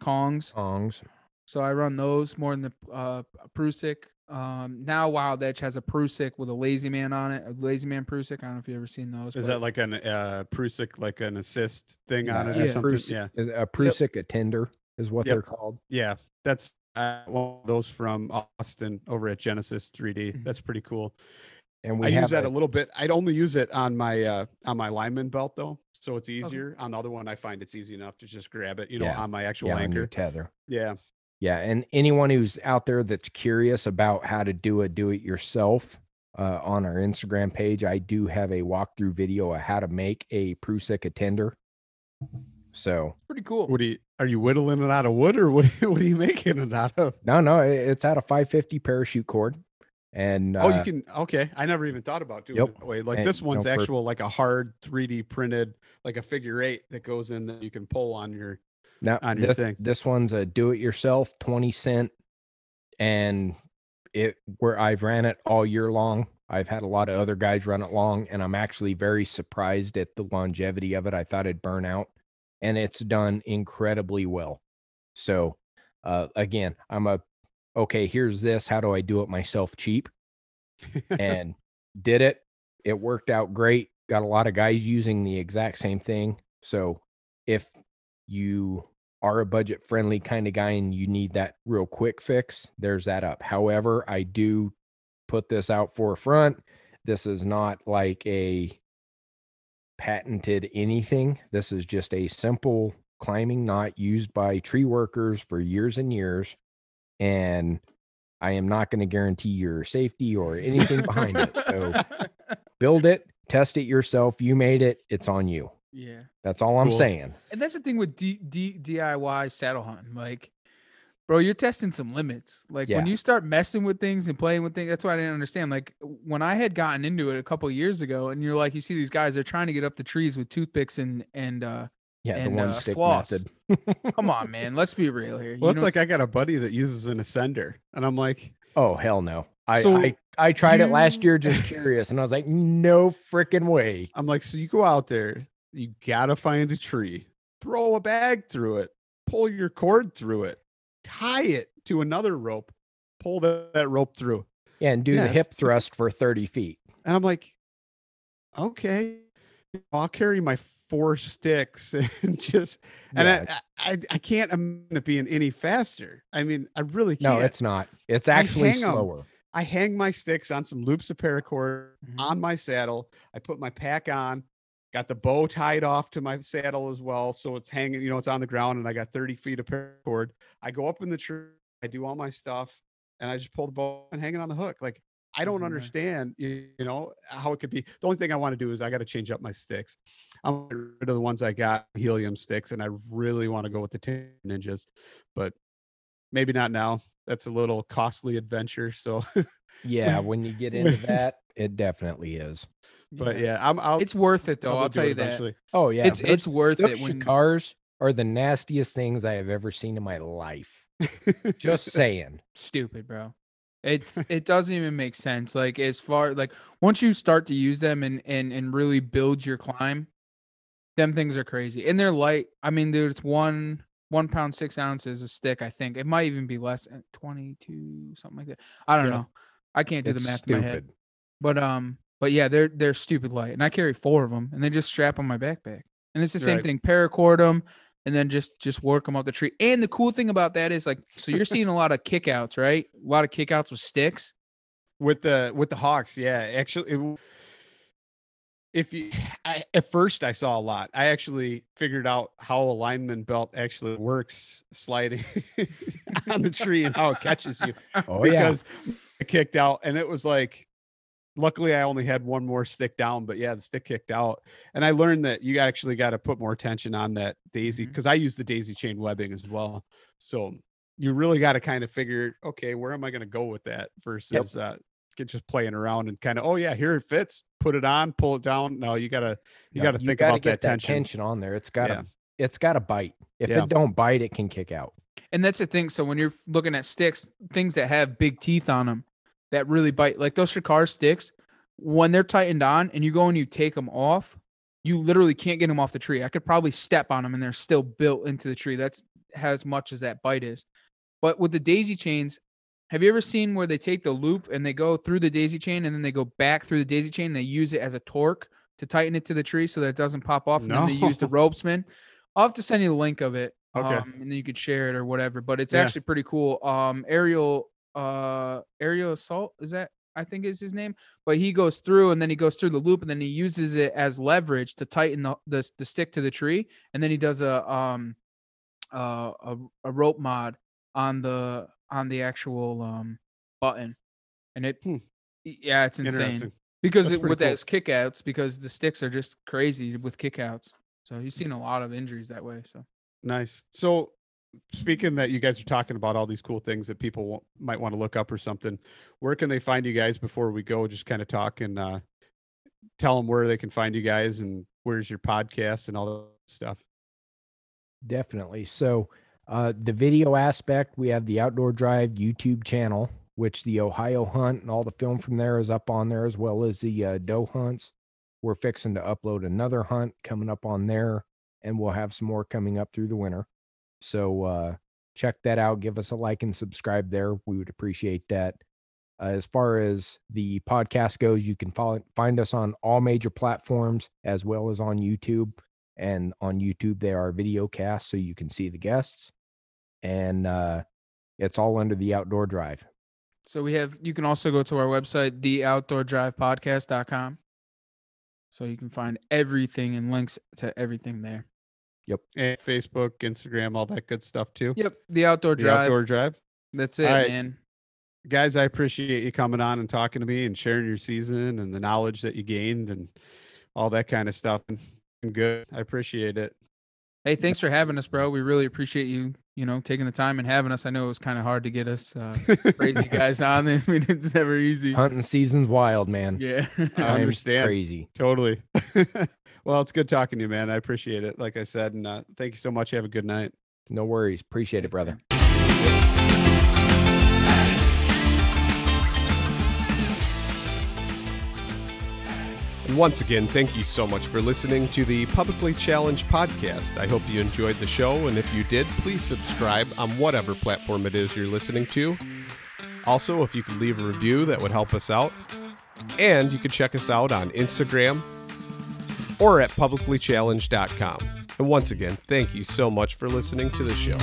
Speaker 3: Kongs.
Speaker 2: Songs.
Speaker 3: So I run those more than the uh, Prusik. Um, now Wild Edge has a Prusik with a Lazy Man on it, a Lazy Man Prusik. I don't know if you've ever seen those.
Speaker 1: Is
Speaker 3: but-
Speaker 1: that like an uh Prusik, like an assist thing on it
Speaker 2: Yeah,
Speaker 1: or
Speaker 3: Yeah.
Speaker 1: something?
Speaker 2: Prus-
Speaker 1: Yeah.
Speaker 2: A Prusik attender is what
Speaker 1: Yep.
Speaker 2: they're called.
Speaker 1: Yeah. That's uh, one of those from Austin over at Genesis 3D.
Speaker 3: Mhm.
Speaker 1: That's pretty cool.
Speaker 2: And we
Speaker 1: I
Speaker 2: have
Speaker 1: use that
Speaker 2: a-
Speaker 1: a little bit. I'd only use it on my uh on my lineman belt though, so it's easier. On the other one, I find it's easy enough to just grab it, you know,
Speaker 2: Yeah.
Speaker 1: on my actual
Speaker 2: yeah,
Speaker 1: anchor.
Speaker 2: tether.
Speaker 1: Yeah,
Speaker 2: Yeah, and anyone who's out there that's curious about how to do a do it yourself, uh, on our Instagram page, I do have a walkthrough video of how to make a Prusik attender. So
Speaker 3: pretty cool.
Speaker 1: what do you are you whittling it out of wood or what? What are you making it out of?
Speaker 2: no, no, it's out of 550 parachute cord. And
Speaker 1: oh,
Speaker 2: uh,
Speaker 1: you can. Okay, I never even thought about doing
Speaker 2: Yep.
Speaker 1: it that way. Like
Speaker 2: And,
Speaker 1: this
Speaker 2: you
Speaker 1: one's
Speaker 2: know, for-
Speaker 1: actual, like a hard 3D printed, like a figure eight that goes in that you can pull on your.
Speaker 2: Now
Speaker 1: on your
Speaker 2: this,
Speaker 1: thing.
Speaker 2: this one's a do-it-yourself, twenty cent, and it where I've ran it all year long. I've had a lot of other guys run it long, and I'm actually very surprised at the longevity of it. I thought it'd burn out, and it's done incredibly well. So, uh, again, I'm a okay. Here's this. How do I do it myself cheap? and did it. It worked out great. Got a lot of guys using the exact same thing. So if you are a budget friendly kind of guy and you need that real quick fix, there's that up. However, I do put this out forefront. This is not like a patented anything. This is just a simple climbing knot used by tree workers for years and years. And I am not going to guarantee your safety or anything behind it. So build it, test it yourself. You made it, it's on you.
Speaker 3: yeah.
Speaker 2: That's all I'm
Speaker 1: Cool.
Speaker 2: saying.
Speaker 3: And that's the thing with D, D, DIY saddle hunting. Like, bro, you're testing some limits. Like when you start messing with things and playing with things, that's what I didn't understand. Like when I had gotten into it a couple of years ago, and you're like, you see these guys, they're trying to get up the trees with toothpicks and and uh
Speaker 2: Yeah,
Speaker 3: And,
Speaker 2: the one
Speaker 3: uh,
Speaker 2: stick
Speaker 3: floss.
Speaker 2: method.
Speaker 3: come on, man, let's be real here.
Speaker 1: Well,
Speaker 3: You
Speaker 1: it's
Speaker 3: know-
Speaker 1: like I got a buddy that uses an ascender, and I'm like,
Speaker 2: Oh hell no. I,
Speaker 1: So
Speaker 2: I I tried it last year just curious and I was like, no freaking way.
Speaker 1: I'm like, so you go out there, you gotta find a tree, throw a bag through it, pull your cord through it, tie it to another rope, pull that, that rope through.
Speaker 2: Yeah, and do
Speaker 1: Yeah,
Speaker 2: the
Speaker 1: it's-
Speaker 2: hip
Speaker 1: it's-
Speaker 2: thrust for 30 feet.
Speaker 1: And I'm like, okay, I'll carry my four sticks and just, and
Speaker 2: Yeah.
Speaker 1: I, I, I can't imagine it being any faster. I mean, I really can't.
Speaker 2: No, it's not. It's actually
Speaker 1: 'em.
Speaker 2: slower.
Speaker 1: I hang my sticks on some loops of paracord
Speaker 3: Mhm.
Speaker 1: on my saddle. I put my pack on, got the bow tied off to my saddle as well. So it's hanging, you know, it's on the ground and I got 30 feet of paracord. I go up in the tree, I do all my stuff, and I just pull the bow and hang it on the hook. Like I don't
Speaker 3: mm-hmm.
Speaker 1: understand, you, you know, how it could be. The only thing I want to do is I got to change up my sticks. I'm getting rid of the ones I got, helium sticks, and I really want to go with the Tin ninjas, but maybe not now. That's a little costly adventure. So
Speaker 2: Yeah, when you get into that, it definitely is.
Speaker 1: But yeah, I'm. I'll,
Speaker 3: it's worth it though.
Speaker 1: probably
Speaker 3: I'll tell
Speaker 1: it
Speaker 3: you that.
Speaker 1: eventually.
Speaker 2: Oh yeah.
Speaker 3: it's
Speaker 2: those-
Speaker 3: it's worth it when
Speaker 2: cars are the nastiest things I have ever seen in my life. Just saying.
Speaker 3: stupid, bro. It's it doesn't even make sense. Like as far like once you start to use them and and and really build your climb, them things are crazy. And they're light. I mean, dude, it's one one pound six ounces a stick. I think it might even be less, twenty two something like that. I don't
Speaker 1: Yeah.
Speaker 3: know. I can't do
Speaker 2: It's
Speaker 3: the math in my head. But um, but yeah, they're they're stupid light, and I carry four of them, and they just strap on my backpack, and it's the same
Speaker 1: Right.
Speaker 3: thing. Paracord them, and then just just work them up the tree. And the cool thing about that is like, so you're seeing a lot of kickouts, right? A lot of kickouts with sticks.
Speaker 1: with the with the Hawks. Yeah, actually, it if you, I, at first I saw a lot. I actually figured out how a lineman belt actually works, sliding on the tree and how it catches you.
Speaker 2: Oh yeah.
Speaker 1: because it kicked out, and it was like. Luckily, I only had one more stick down, but yeah, the stick kicked out, and I learned that you actually got to put more attention on that daisy because I use the daisy chain webbing as well. So you really got to kind of figure, okay, where am I going to go with that versus uh, get just playing around and kind of, oh yeah, here it fits, put it on, pull it down. No, you gotta you
Speaker 2: No,
Speaker 1: got to think
Speaker 2: gotta
Speaker 1: about
Speaker 2: get
Speaker 1: that tension.
Speaker 2: on there. It's gotta
Speaker 1: Yeah.
Speaker 2: it's gotta bite. If
Speaker 1: Yeah.
Speaker 2: it don't bite, it can kick out.
Speaker 3: And that's the thing. So when you're looking at sticks, things that have big teeth on them that really bite, like those Shikar sticks, when they're tightened on and you go and you take them off, you literally can't get them off the tree. I could probably step on them and they're still built into the tree. That's as much as that bite is. But with the daisy chains, have you ever seen where they take the loop and they go through the daisy chain and then they go back through the daisy chain and they use it as a torque to tighten it to the tree so that it doesn't pop off? And then they use the ropesman. I'll have to send you the link of it.
Speaker 1: Okay.
Speaker 3: Um, and then you could share it or whatever. But it's
Speaker 1: Yeah.
Speaker 3: actually pretty cool. Um, aerial, uh, aerial assault is that I think is his name. But he goes through and then he goes through the loop and then he uses it as leverage to tighten the the, the stick to the tree. And then he does a um, uh, a, a rope mod on the on the actual um button, and it
Speaker 1: Hmm.
Speaker 3: yeah, it's insane because it, with
Speaker 1: cool.
Speaker 3: those kickouts because the sticks are just crazy with kickouts. So he's seen a lot of injuries that way. So
Speaker 1: Nice. So speaking that you guys are talking about all these cool things that people w- might want to look up or something, where can they find you guys before we go? Just kind of talk and uh, tell them where they can find you guys and where's your podcast and all that stuff.
Speaker 2: Definitely. So, uh, the video aspect, we have the Outdoor Drive YouTube channel, which the Ohio hunt and all the film from there is up on there, as well as the uh, doe hunts. We're fixing to upload another hunt coming up on there, and we'll have some more coming up through the winter. So, uh, check that out. Give us a like and subscribe there. We would appreciate that. As far as the podcast goes, you can follow, find us on all major platforms as well as on YouTube. And on YouTube, there are video casts so you can see the guests. And uh, it's all under the Outdoor Drive.
Speaker 3: So we have you can also go to our website, theoutdoordrivepodcast.com. So you can find everything and links to everything there.
Speaker 1: And Facebook, Instagram, all that good stuff too.
Speaker 3: Yep. The outdoor
Speaker 1: The
Speaker 3: drive.
Speaker 1: outdoor drive.
Speaker 3: That's it,
Speaker 1: All right.
Speaker 3: man.
Speaker 1: Guys, I appreciate you coming on and talking to me and sharing your season and the knowledge that you gained and all that kind of stuff. And good. I appreciate it.
Speaker 3: Hey, thanks for having us, bro. We really appreciate you, you know, taking the time and having us. I know it was kind of hard to get us uh, crazy guys on. I mean, it's never easy.
Speaker 2: Hunting season's wild, man.
Speaker 3: Yeah.
Speaker 1: I understand.
Speaker 2: Crazy.
Speaker 1: Totally. well, it's good talking to you, man. I appreciate it. Like I said, and uh, thank you so much. Have a good night.
Speaker 2: No worries. Appreciate it, brother.
Speaker 3: man.
Speaker 1: And once again, thank you so much for listening to the Publicly Challenged podcast. I hope you enjoyed the show, and if you did, please subscribe on whatever platform it is you're listening to. Also, if you could leave a review, that would help us out. And you can check us out on Instagram or at publiclychallenged.com. And once again, thank you so much for listening to the show.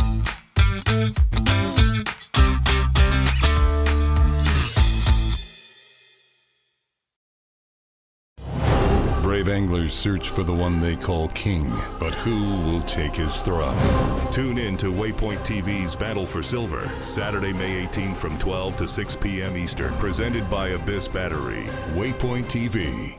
Speaker 4: Brave anglers search for the one they call king, but who will take his throne?
Speaker 5: Tune in to Waypoint TV's Battle for Silver, Saturday, May 18th from 12 to 6 p.m. Eastern, presented by Abyss Battery.
Speaker 4: Waypoint TV.